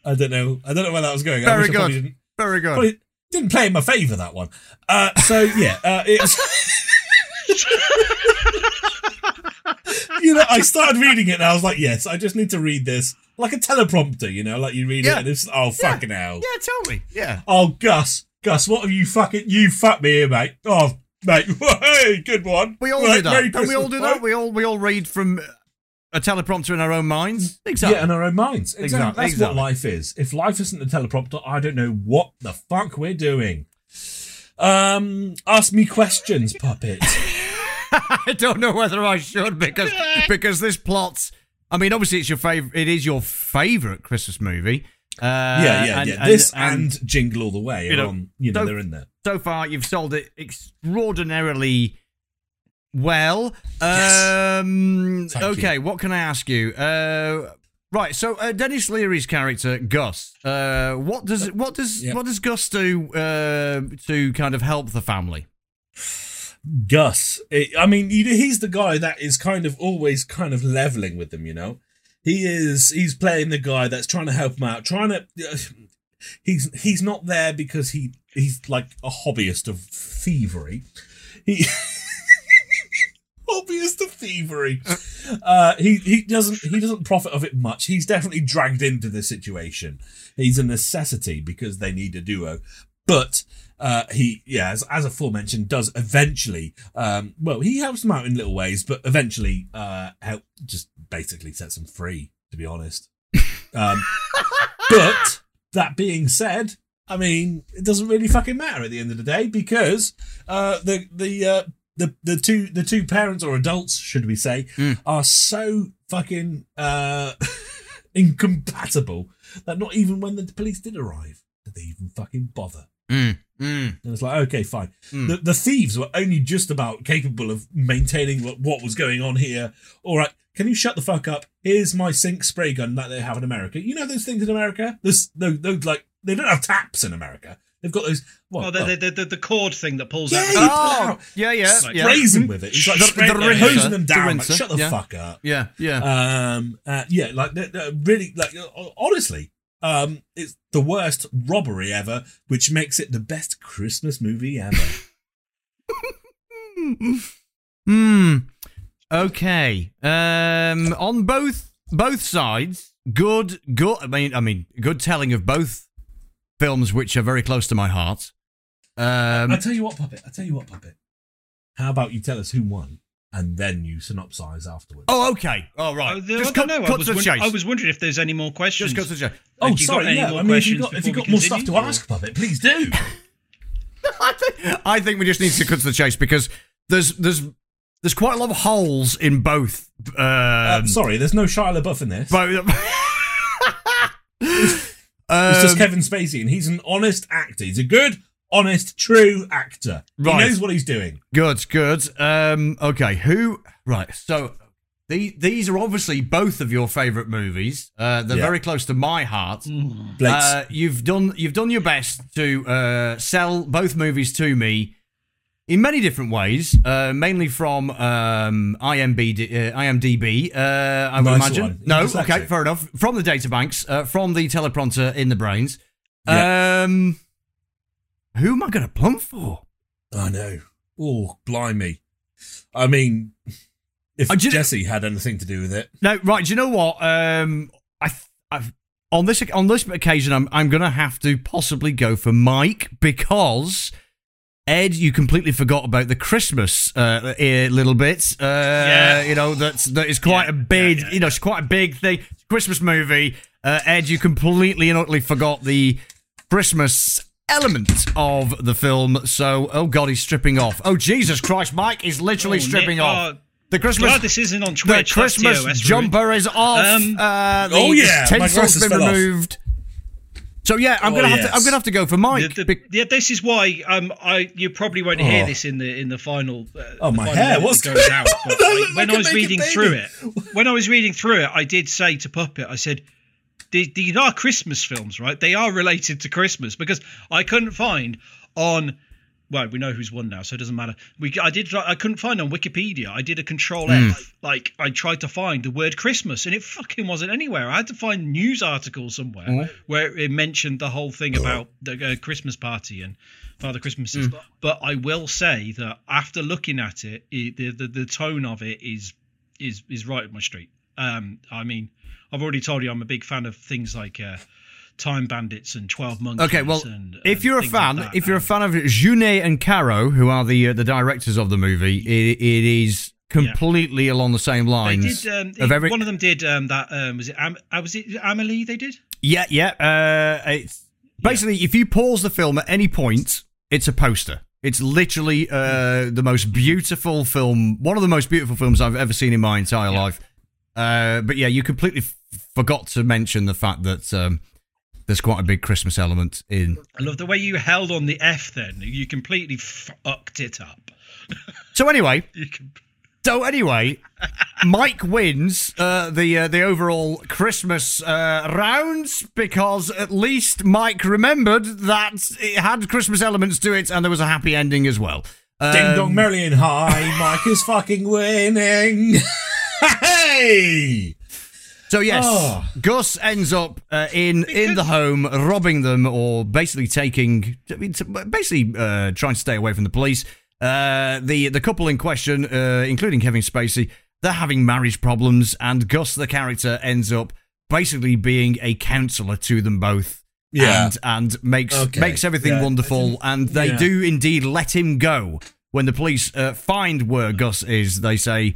I don't know. I don't know where that was going. Very I probably good. didn't, Very good. probably didn't play in my favour that one. Uh, so yeah, uh, it's. you know, I started reading it and I was like, yes, I just need to read this like a teleprompter. You know, like you read Yeah. it and it's oh fucking hell. Yeah, totally. Yeah. Oh Gus, Gus, what have you fucking you fucked me here, mate? Oh mate, hey, good one. We all Right, do that. Merry Don't we all do that? right? We all we all read from a teleprompter in our own minds. Exactly. Yeah, in our own minds. Exactly. Exactly, That's exactly. what life is. If life isn't a teleprompter, I don't know what the fuck we're doing. Um, ask me questions, puppet. I don't know whether I should because because this plot. I mean, obviously, it's your favorite. It is your favorite Christmas movie. Uh, yeah, yeah, and- yeah. this and and, Jingle All the Way you know, on. You know, so- they're in there. so far you've sold it extraordinarily well. Yes. Um, Thank okay, what can I ask you? Uh, right, so uh, Denis Leary's character Gus. Uh, what does what does Yeah. what does Gus do uh, to kind of help the family? Gus. It, I mean, he's the guy that is kind of always kind of leveling with them. You know, he is. He's playing the guy that's trying to help him out, trying to. He's he's not there because he he's like a hobbyist of thievery. He hobbyist of thievery. Uh, he he doesn't he doesn't profit of it much. He's definitely dragged into this situation. He's a necessity because they need a duo. But uh, he, yeah, as, as aforementioned, does eventually. Um, well, he helps them out in little ways, but eventually uh, help just basically sets them free. To be honest, um, but that being said, I mean, it doesn't really fucking matter at the end of the day because uh, the the uh, the the two the two parents or adults, should we say, Mm. are so fucking uh, incompatible that not even when the police did arrive did they even fucking bother. Mm, mm. And it's like, okay, fine. Mm. The, the thieves were only just about capable of maintaining what, what was going on here. All right, can you shut the fuck up? Here's my sink spray gun that they have in America. You know those things in America? Those, those, those like, they don't have taps in America. They've got those. What? Oh, the, the, the, the cord thing that pulls Yeah, out. you the- pull out. yeah, yeah, Like, yeah. them with it. It's like The- straight the rinser, hosing them the down. Like, shut the yeah. fuck up. yeah, yeah. Um, uh, yeah, like they're, they're really, like honestly, um, it's the worst robbery ever, which makes it the best Christmas movie ever. Hmm. Okay. Um. On both both sides, good. Good. I mean, I mean, good telling of both films, which are very close to my heart. Um. I tell you what, puppet. I tell you what, puppet. How about you tell us who won, and then you synopsize afterwards. oh, okay. All right. Oh, the- Just I cut, know. Cut was, to the wonder- chase. I was wondering if there's any more questions. Just cut to the chase. Oh, Have you got sorry. any Yeah, more I mean, if you've got if you've got more stuff to or- ask, puppet, please do. I think, I think we just need to cut to the chase because there's there's there's quite a lot of holes in both. Um, Uh, sorry, there's no Shia LaBeouf in this. both- it's just Um, Kevin Spacey, and he's an honest actor. He's a good, honest, true actor. Right. He knows what he's doing. Good, good. Um, okay, who? Right. So the, these are obviously both of your favourite movies. Uh, they're Yeah. very close to my heart. Mm. Uh, you've done you've done your best to uh, sell both movies to me in many different ways, uh, mainly from um, IMB, uh, IMDb. Uh, I would imagine. one. No, Dyslexic. okay, fair enough. From the databanks, uh, from the teleprompter in the brains. Yeah. Um, who am I going to plump for? I know. Oh, blimey. I mean, if Uh, Jesse had anything to do with it. No, right. Do you know what? Um, I, I've, on this on this occasion, I'm I'm gonna have to possibly go for Mike because Ed, you completely forgot about the Christmas uh, little bit. Uh, Yeah. you know that's that is quite Yeah, a big, yeah, you know, it's quite a big thing. Christmas movie. Uh, Ed, you completely and utterly forgot the Christmas element of the film. So, oh god, he's stripping off. Oh Jesus Christ, Mike is literally Oh, stripping Nick, off. oh, The Christmas Glad this isn't on the Twitch. that's Christmas jumper is off. Um, uh, the oh, yeah, my tinsel's glasses been fell off. So yeah, I'm Oh, gonna have to. I'm gonna have to go for Mike. The- the- yeah, this is why um, I you probably won't hear Oh. this in the in the final. Uh, Oh, the my final hair, what's going out. on? But I when I was reading through it, when I was reading through it, I did say to Puppet, I said, "The- "These are Christmas films, right? They are related to Christmas because I couldn't find on." Well, we know who's won now, so it doesn't matter. We, I did, I couldn't find on Wikipedia. I did a Control F, like I tried to find the word Christmas, and it fucking wasn't anywhere. I had to find news articles somewhere where it mentioned the whole thing about the uh, Christmas party and Father Christmases. But I will say that after looking at it, it the, the the tone of it is is is right up my street. Um, I mean, I've already told you I'm a big fan of things like uh, Time Bandits and Twelve Monkeys. okay, well, and, if you're a like fan, that. if you're a fan of Jeunet and Caro, who are the uh, the directors of the movie, it, it is completely along the same they lines did. Um, of every. one of them did um, that. Um, was it? Am, uh, was it Amelie? They did. yeah, yeah. Uh, it's basically if you pause the film at any point, it's a poster. It's literally uh, the most beautiful film, one of the most beautiful films I've ever seen in my entire Yeah. life. Uh, but yeah, you completely f- forgot to mention the fact that um, there's quite a big Christmas element in. I love the way you held on the F. Then you completely fucked it up. So anyway, You can. so anyway, Mike wins uh, the uh, the overall Christmas uh, rounds because at least Mike remembered that it had Christmas elements to it and there was a happy ending as well. Ding Um, dong, Merrily and High. Mike is fucking winning. hey! So yes, Oh. Gus ends up uh, in in the home, robbing them, or basically taking, I mean, basically uh, trying to stay away from the police. Uh, the the couple in question, uh, including Kevin Spacey, they're having marriage problems, and Gus, the character, ends up basically being a counselor to them both. Yeah. and and makes Okay, makes everything yeah, wonderful, and they yeah. do indeed let him go when the police uh, find where Gus is. They say,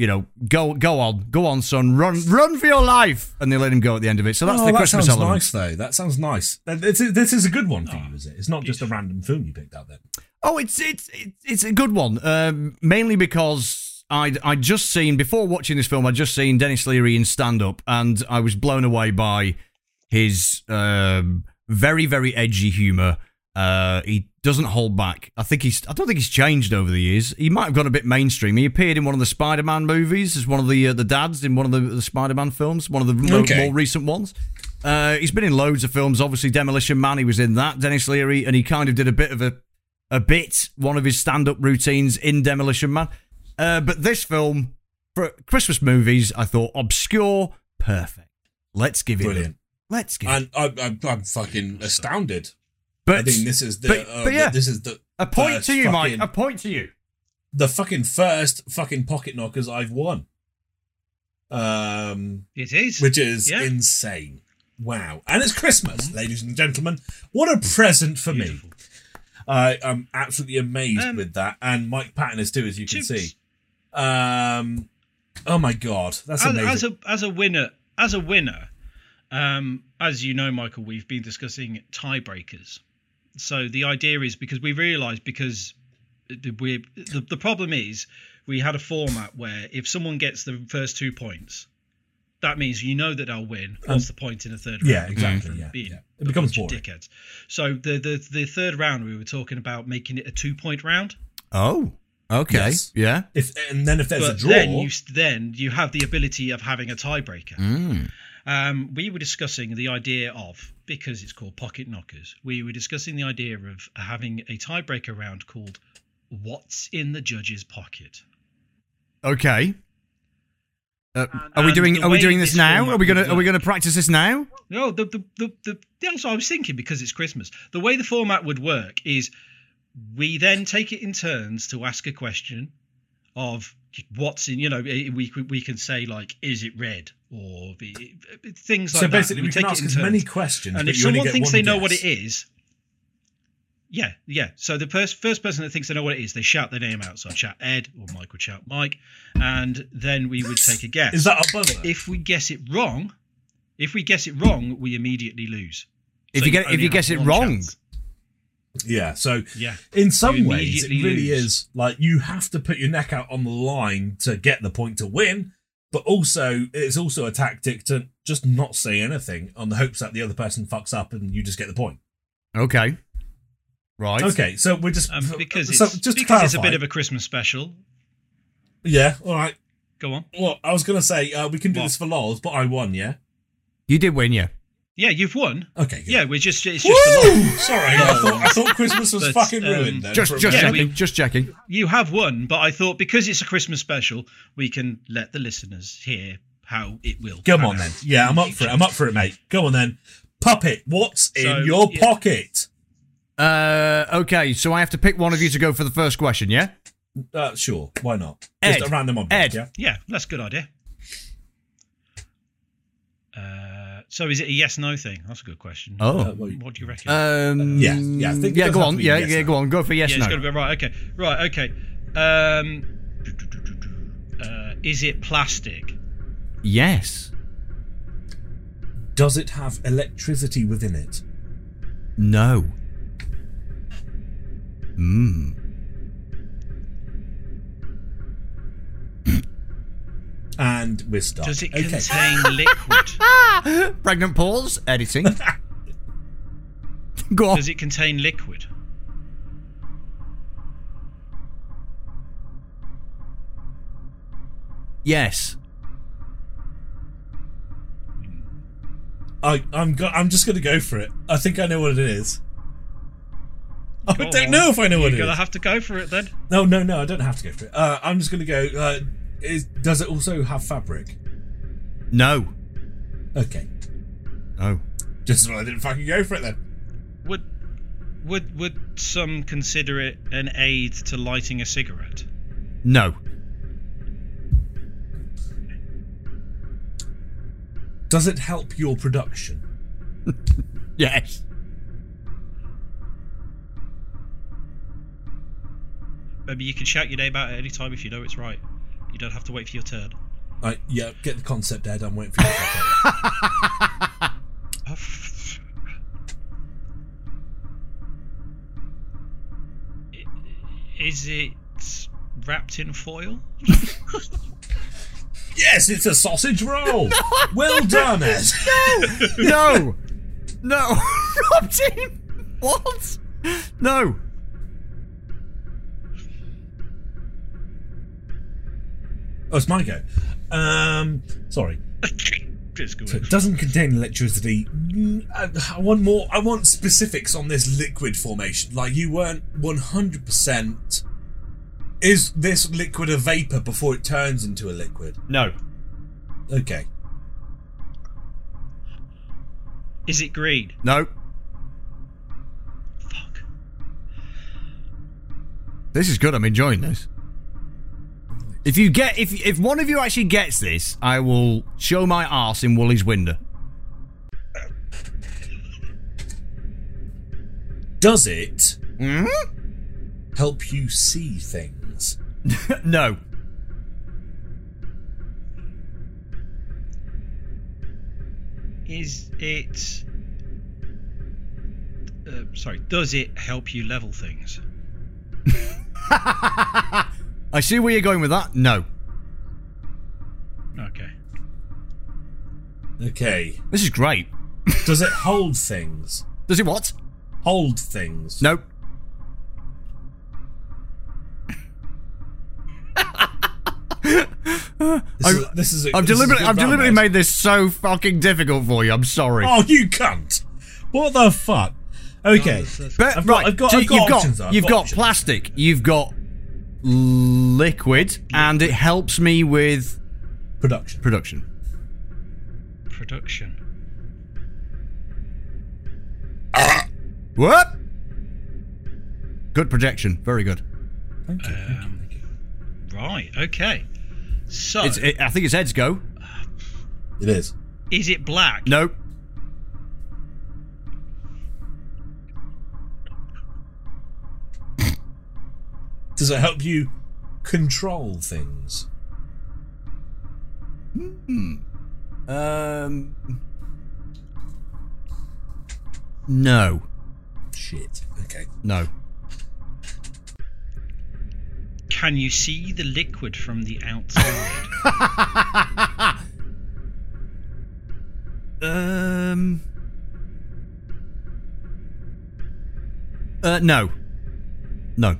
you know, go go on, go on, son, run run for your life, and they let him go at the end of it. So that's oh, the that Christmas sounds element. nice, though. That sounds nice. This is, this is a good one for you, is it? It's not just a random film you picked out then. Oh, it's it's it's, a good one, um, mainly because I'd I'd just seen before watching this film, I'd just seen Denis Leary in stand up, and I was blown away by his um, very very edgy humor. Uh, he doesn't hold back. I think he's. I don't think he's changed over the years. He might have gone a bit mainstream. He appeared in one of the Spider-Man movies as one of the uh, the dads in one of the, the Spider-Man films, one of the Okay. more recent ones. Uh, he's been in loads of films. Obviously, Demolition Man. He was in that. Denis Leary, and he kind of did a bit of a a bit one of his stand-up routines in Demolition Man. Uh, but this film for Christmas movies, I thought obscure, perfect. Let's give it. Brilliant. Let's give it. And I, I, I'm fucking astounded. But I think this is the. but- uh, but yeah. this is the. a point point to you, Mike. A point to you. The fucking first fucking pocket knockers I've won. Um, It is. which is Yeah. insane. Wow. And it's Christmas, ladies and gentlemen. What a present for me. I am absolutely amazed Um, with that. And Mike Patton is too, as you can see. Um, oh my God. That's as, amazing. as a as a winner, as a winner, um, as you know, Michael, we've been discussing tiebreakers. So the idea is because we realized because we the, the problem is we had a format where if someone gets the first two points, that means you know that they'll win. What's the point in a third round? Yeah, exactly. From Yeah, being yeah. It becomes bunch boring. dickheads. So the, the the third round, we were talking about making it a two point round. Oh, okay. Yes. Yeah. If and then if there's but a draw, then you then you have the ability of having a tiebreaker. Mm. Um, we were discussing the idea of because it's called pocket knockers. We were discussing the idea of having a tiebreaker round called "What's in the judge's pocket." Okay. Uh, are we doing? Are we doing this this now? Are we gonna? would Are we gonna practice this now? No, the the the, the that's what I was thinking because it's Christmas. The way the format would work is we then take it in turns to ask a question of what's in. You know, we we can say like, is it red or things like so that. basically, we take can ask in as many questions. And but if you only someone get thinks one they know what it is, yeah, yeah. So the first first person that thinks they know what it is, they shout their name out. So I shout Ed, or Mike would shout Mike, and then we would take a guess. Is that a buzzer? If we guess it wrong, if we guess it wrong, we immediately lose. If So you get, if you guess it wrong, chance. Yeah. So Yeah. in some ways, it really lose. is like you have to put your neck out on the line to get the point to win. But also, it's also a tactic to just not say anything on the hopes that the other person fucks up and you just get the point. okay, right? Okay, so we're just Um, because so it's, just to because it's a bit of a Christmas special. yeah. All right. Go on. Well, I was gonna say uh, we can do What? this for lols, but I won. Yeah. You did win, yeah. Yeah, you've won. Okay. Good. Yeah, we're just it's just for Woo! love. Sorry, I thought, I thought Christmas was But, fucking um, ruined. Then Just, for a just Yeah, minute. checking. we- just checking. You have won, but I thought because it's a Christmas special, we can let the listeners hear how it will. Come pan on then. Yeah, I'm up for it. I'm up for it, mate. Go on then. Puppet, what's So, in your yeah. pocket? Uh, okay, so I have to pick one of you to go for the first question, yeah? Uh, sure, why not? Ed. Just a random object. Ed. Yeah. Yeah, that's a good idea. Uh, so is it a yes no thing? That's a good question. Oh. Uh, What do you reckon? Um, Yeah, yeah, I think yeah. Go on, yeah, yes, yeah. no. Go on, go for yes, yeah, no. it's got to be right. Okay, right. Okay. Um, uh, is it plastic? Yes. Does it have electricity within it? No. Hmm. And we're stuck. Does it okay. contain liquid? Pregnant pause. Editing. go on. Does it contain liquid? Yes. I, I'm go- I'm just gonna go for it. I think I know what it is. I don't on. know if I know what it is. You're gonna have to go for it then. No, no, no. I don't have to go for it. Uh, I'm just gonna go. Uh, is does it also have fabric? No. Okay. No. Just as well I didn't fucking go for it then. Would would would some consider it an aid to lighting a cigarette? No. Does it help your production? Yes. Maybe you can shout your name out at any time if you know it's right. You don't have to wait for your turn. Right, yeah, get the concept, Ed. I'm waiting for you. to talk about Oh, f- I- Is it wrapped in foil? yes, it's a sausage roll. well done, Ed. No. No. Rob team. What? No. Oh, it's my go. Um, sorry. So it doesn't contain electricity. Mm, I, I want more. I want specifics on this liquid formation. Like you weren't one hundred percent. Is this liquid a vapor before it turns into a liquid? No. Okay. Is it green? No. Fuck. This is good. I'm enjoying this. If you get, if if one of you actually gets this, I will show my arse in Wooly's window. Does it Hmm? help you see things? no. Is it. Uh, sorry, does it help you level things? I see where you're going with that. No. Okay. Okay. This is great. Does it hold things? Does it what? Hold things. Nope. This is, this is a, I've this deliberately, good I've deliberately made this so fucking difficult for you. I'm sorry. Oh, you cunt! What the fuck? Okay. But I've got- right, I've got- so I've got you've got options, though. I've you've got got options. plastic, you've got liquid, and it helps me with Production. production. Production. What? Good projection. Very good. Thank you. thank you, Um, thank you. Right. Okay. So, It's, it, I think it's Ed's go. It is. is it black? Nope. Does it help you control things? Hmm. Um. No. Shit. Okay. No. Can you see the liquid from the outside? Um. Uh, no. No.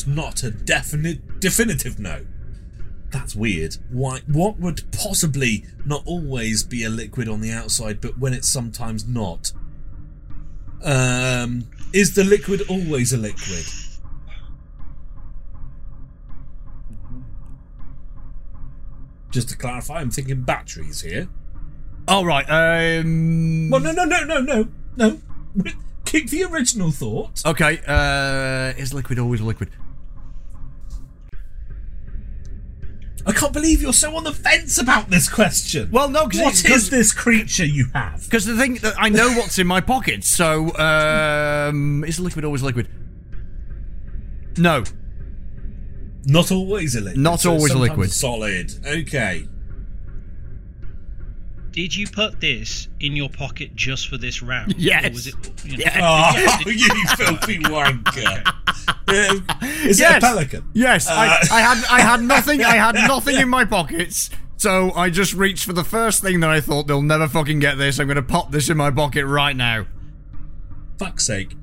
Was not a definite definitive no. That's weird. Why? What would possibly not always be a liquid on the outside, but when it's sometimes not? Um, is the liquid always a liquid? Just to clarify, I'm thinking batteries here. All right. Um. Well, no, no, no, no, no, no. Keep the original thought. Okay. Uh, is liquid always a liquid? I can't believe you're so on the fence about this question. Well, no, 'cause what it's- this creature you have? Because the thing that I know what's in my pocket, so um, is liquid always liquid? No. Not always a liquid. Not so always a liquid. Solid. Okay. Did you put this in your pocket just for this round? Yes. Or was it, you know, Oh, you filthy wanker. Is it a pelican? Yes, Uh, I, I had I had nothing. I had nothing in my pockets, so I just reached for the first thing that I thought they'll never fucking get this. I'm going to pop this in my pocket right now. Fuck's sake.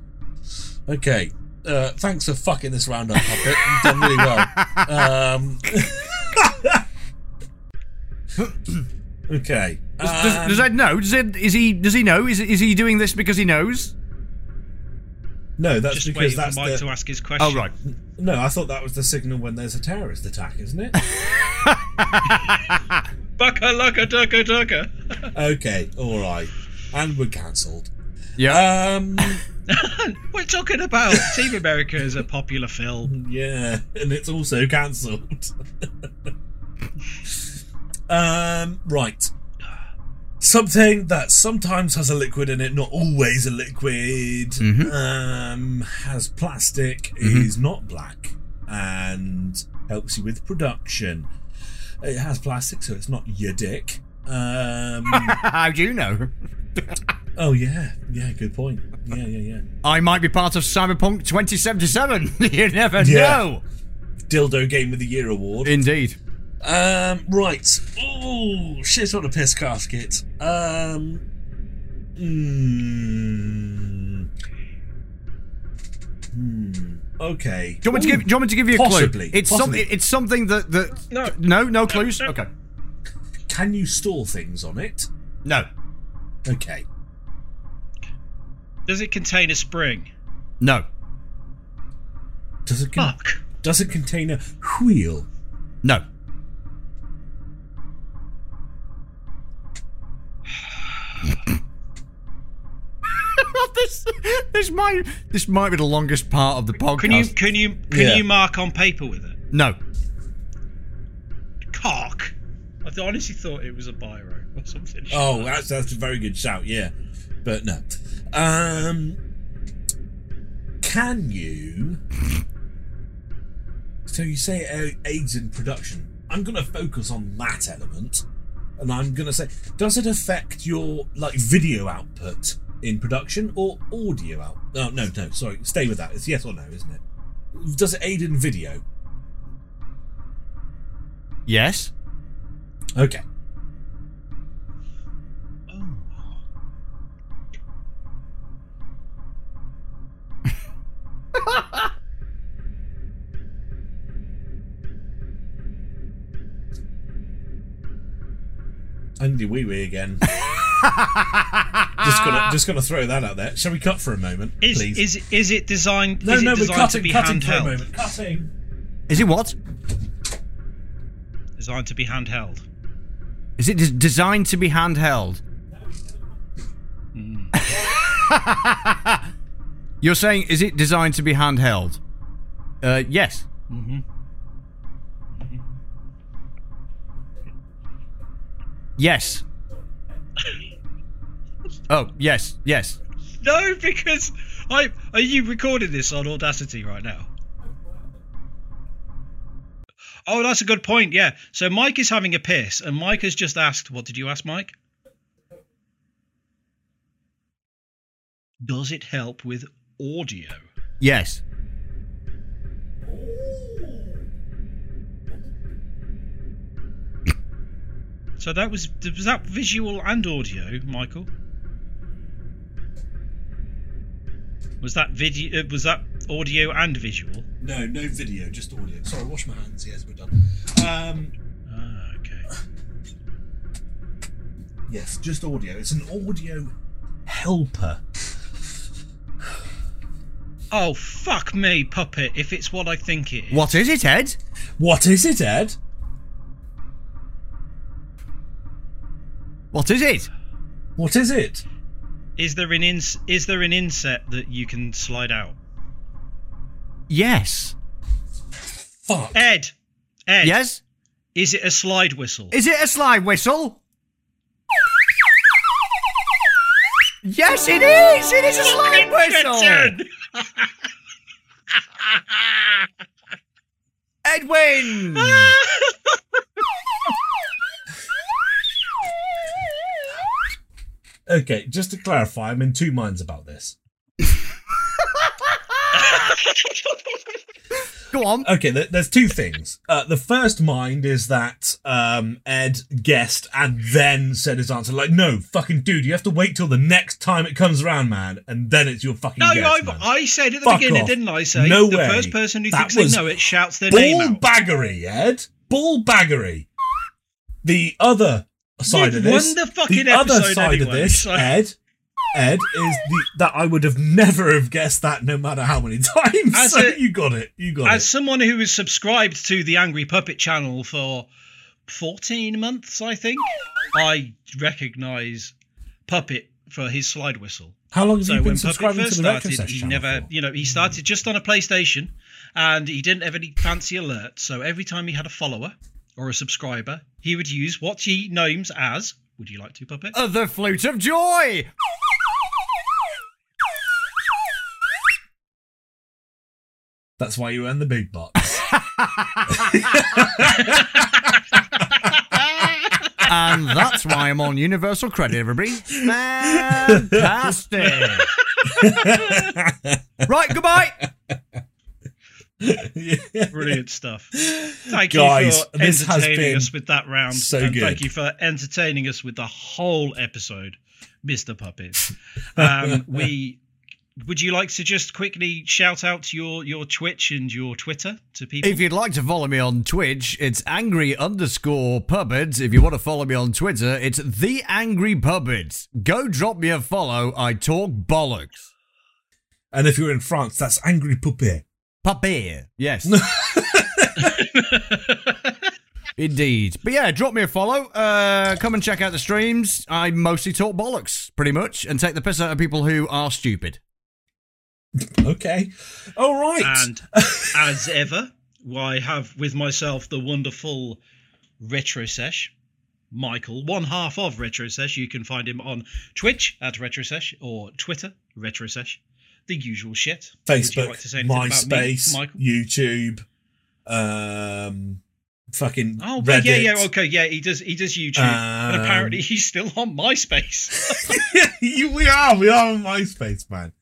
Okay. Uh, thanks for fucking this round up, puppet. You've done really well. Um, okay. Does, Um, does Ed know? Does Ed, is he? Does he know? Is is he doing this because he knows? No, that's just because waiting that's for Mike the. to ask his question. Oh right. No, I thought that was the signal when there's a terrorist attack, isn't it? Bucka lucka ducka ducka. okay, all right, and we're cancelled. Yeah. Um, We're talking about Team America is a popular film. yeah, and it's also cancelled. um, right. Something that sometimes has a liquid in it, not always a liquid. Mhm. Um, has plastic, Mhm. is not black, and helps you with production. It has plastic, so it's not your dick. Um, How do you know? oh yeah, yeah, good point. Yeah, yeah, yeah. I might be part of Cyberpunk 2077. you never Yeah. know. Dildo Game of the Year award. Indeed. Um, right. Oh, shit on a piss casket. Um, hmm. Hmm. Okay. Do you, want me to give, do you want me to give you a possibly, clue? It's possibly. something. It's something that that. No. No. No clues. no. Okay. Can you store things on it? No. Okay. Does it contain a spring? No. Does it con- Fuck. does it contain a wheel? No. this this might this might be the longest part of the podcast. Can you can you can Yeah. you mark on paper with it? No. Cock. I th- honestly thought it was a biro or something. Oh, that's that's a very good shout. Yeah, but no. Um, can you? So you say it aids in production. I'm going to focus on that element, and I'm going to say, does it affect your like video output in production or audio out? Oh no, no, sorry. Stay with that. It's yes or no, isn't it? Does it aid in video? Yes. Okay. Andy wee wee again. just gonna just gonna throw that out there. Shall we cut for a moment, Is please? is is it designed? no, is no, it we're designed cutting, to be cutting for a moment. Cutting. Is it what? Designed to be handheld. Is it des- designed to be handheld? You're saying, is it designed to be handheld? Uh, yes. Mm-hmm. Yes. oh, yes, yes. No, because I are you recording this on Audacity right now? Oh, that's a good point. Yeah. So Mike is having a piss, and Mike has just asked, "What did you ask, Mike?" Does it help with audio? Yes. So that was was that visual and audio, Michael? Was that video? Uh, was that audio and visual? No, no video, just audio. Sorry, wash my hands. Yes, we're done. Um, Ah, okay. yes, just audio. It's an audio helper. Oh fuck me, puppet! If it's what I think it is. What is it, Ed? What is it, Ed? What is it? What is it? Is there an ins? Is there an inset that you can slide out? Yes. Fuck. Ed, Ed. Yes? Is it a slide whistle? Is it a slide whistle? Yes, it is! It is a slide whistle! Edwin! Okay, just to clarify, I'm in two minds about this. Go on. Okay, th- there's two things. Uh, the first mind is that um, Ed guessed and then said his answer. Like, no, fucking dude, you have to wait till the next time it comes around, man, and then it's your fucking no, guess, I, man. I said at the Fuck beginning, off. didn't I? Say No the way. first person who That thinks they know it shouts their name Bull out. baggery, Ed. Bull baggery. The other side You've of this, won the fucking the other side of this, so- Ed, Ed, is the that I would have never have guessed that, no matter how many times. As so a- you got it. You got As it. someone who is subscribed to the Angry Puppet channel for 14 months, I think, I recognise Puppet for his slide whistle. How long have so you been when Puppet subscribing first to the started, he never, for? you know, he started just on a PlayStation, and he didn't have any fancy alerts. So every time he had a follower or a subscriber, he would use what he names as. Would you like to, Puppet? Uh, the flute of joy! That's why you earn the big bucks. and that's why I'm on Universal Credit, everybody. Fantastic! right, goodbye! Brilliant stuff. Thank Guys, you for this has entertaining been us with that round. so and good. thank you for entertaining us with the whole episode, Mr. Puppet. Um, we would you like to just quickly shout out your your Twitch and your Twitter to people? If you'd like to follow me on Twitch, it's angry underscore puppets. If you want to follow me on Twitter, it's the angry puppets. Go drop me a follow. I talk bollocks. and if you're in France, that's Angry Puppet. Puppet. Yes. Indeed. But yeah, drop me a follow. Uh, come and check out the streams. I mostly talk bollocks, pretty much, and take the piss out of people who are stupid. Okay. All right. And as ever, I have with myself the wonderful Retro Sesh, Michael, one half of Retro Sesh. You can find him on Twitch at Retro Sesh or Twitter, Retro Sesh. The usual shit. Facebook, like to say anything me, MySpace, YouTube, um, fucking Oh, Reddit. yeah, yeah, okay, yeah. He does, he does YouTube, and Um, apparently he's still on MySpace. We are, we are on MySpace, man.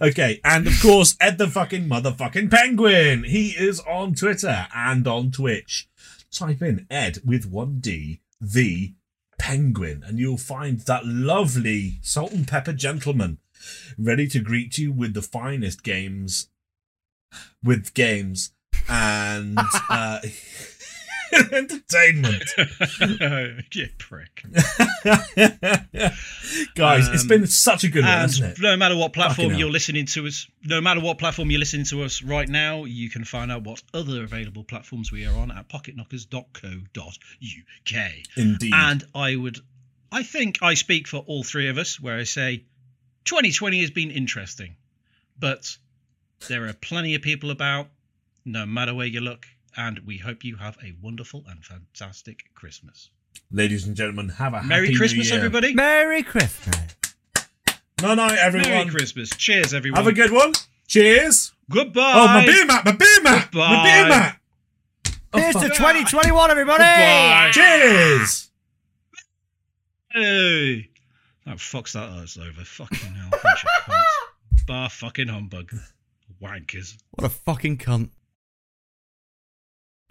Okay, and of course, Ed the fucking motherfucking penguin. He is on Twitter and on Twitch. Type in Ed with one D, the penguin, and you'll find that lovely salt and pepper gentleman ready to greet you with the finest games, with games and uh, entertainment. you prick. Guys, It's been such a good one, hasn't it? no matter what platform you're listening to us, no matter what platform you're listening to us right now, you can find out what other available platforms we are on at pocketknockers.co.uk. Indeed. And I would, I think I speak for all three of us where I say 2020 has been interesting, but there are plenty of people about, no matter where you look, and we hope you have a wonderful and fantastic Christmas. Ladies and gentlemen, have a Merry happy Christmas, New Year. everybody. Merry Christmas. No, no, everyone. Merry Christmas. Cheers, everyone. Have a good one. Cheers. Goodbye. Oh, my beer mat, my beer mat, my beer mat. Here's fuck. to 2021, everybody. Goodbye. Cheers. Hey. That fucks that us over. Fucking hell. Bunch of cunts. Bar fucking humbug. Wankers. What a fucking cunt.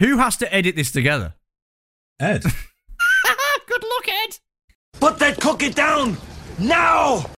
Who has to edit this together? Ed. Good luck, Ed. Put that cookie down now!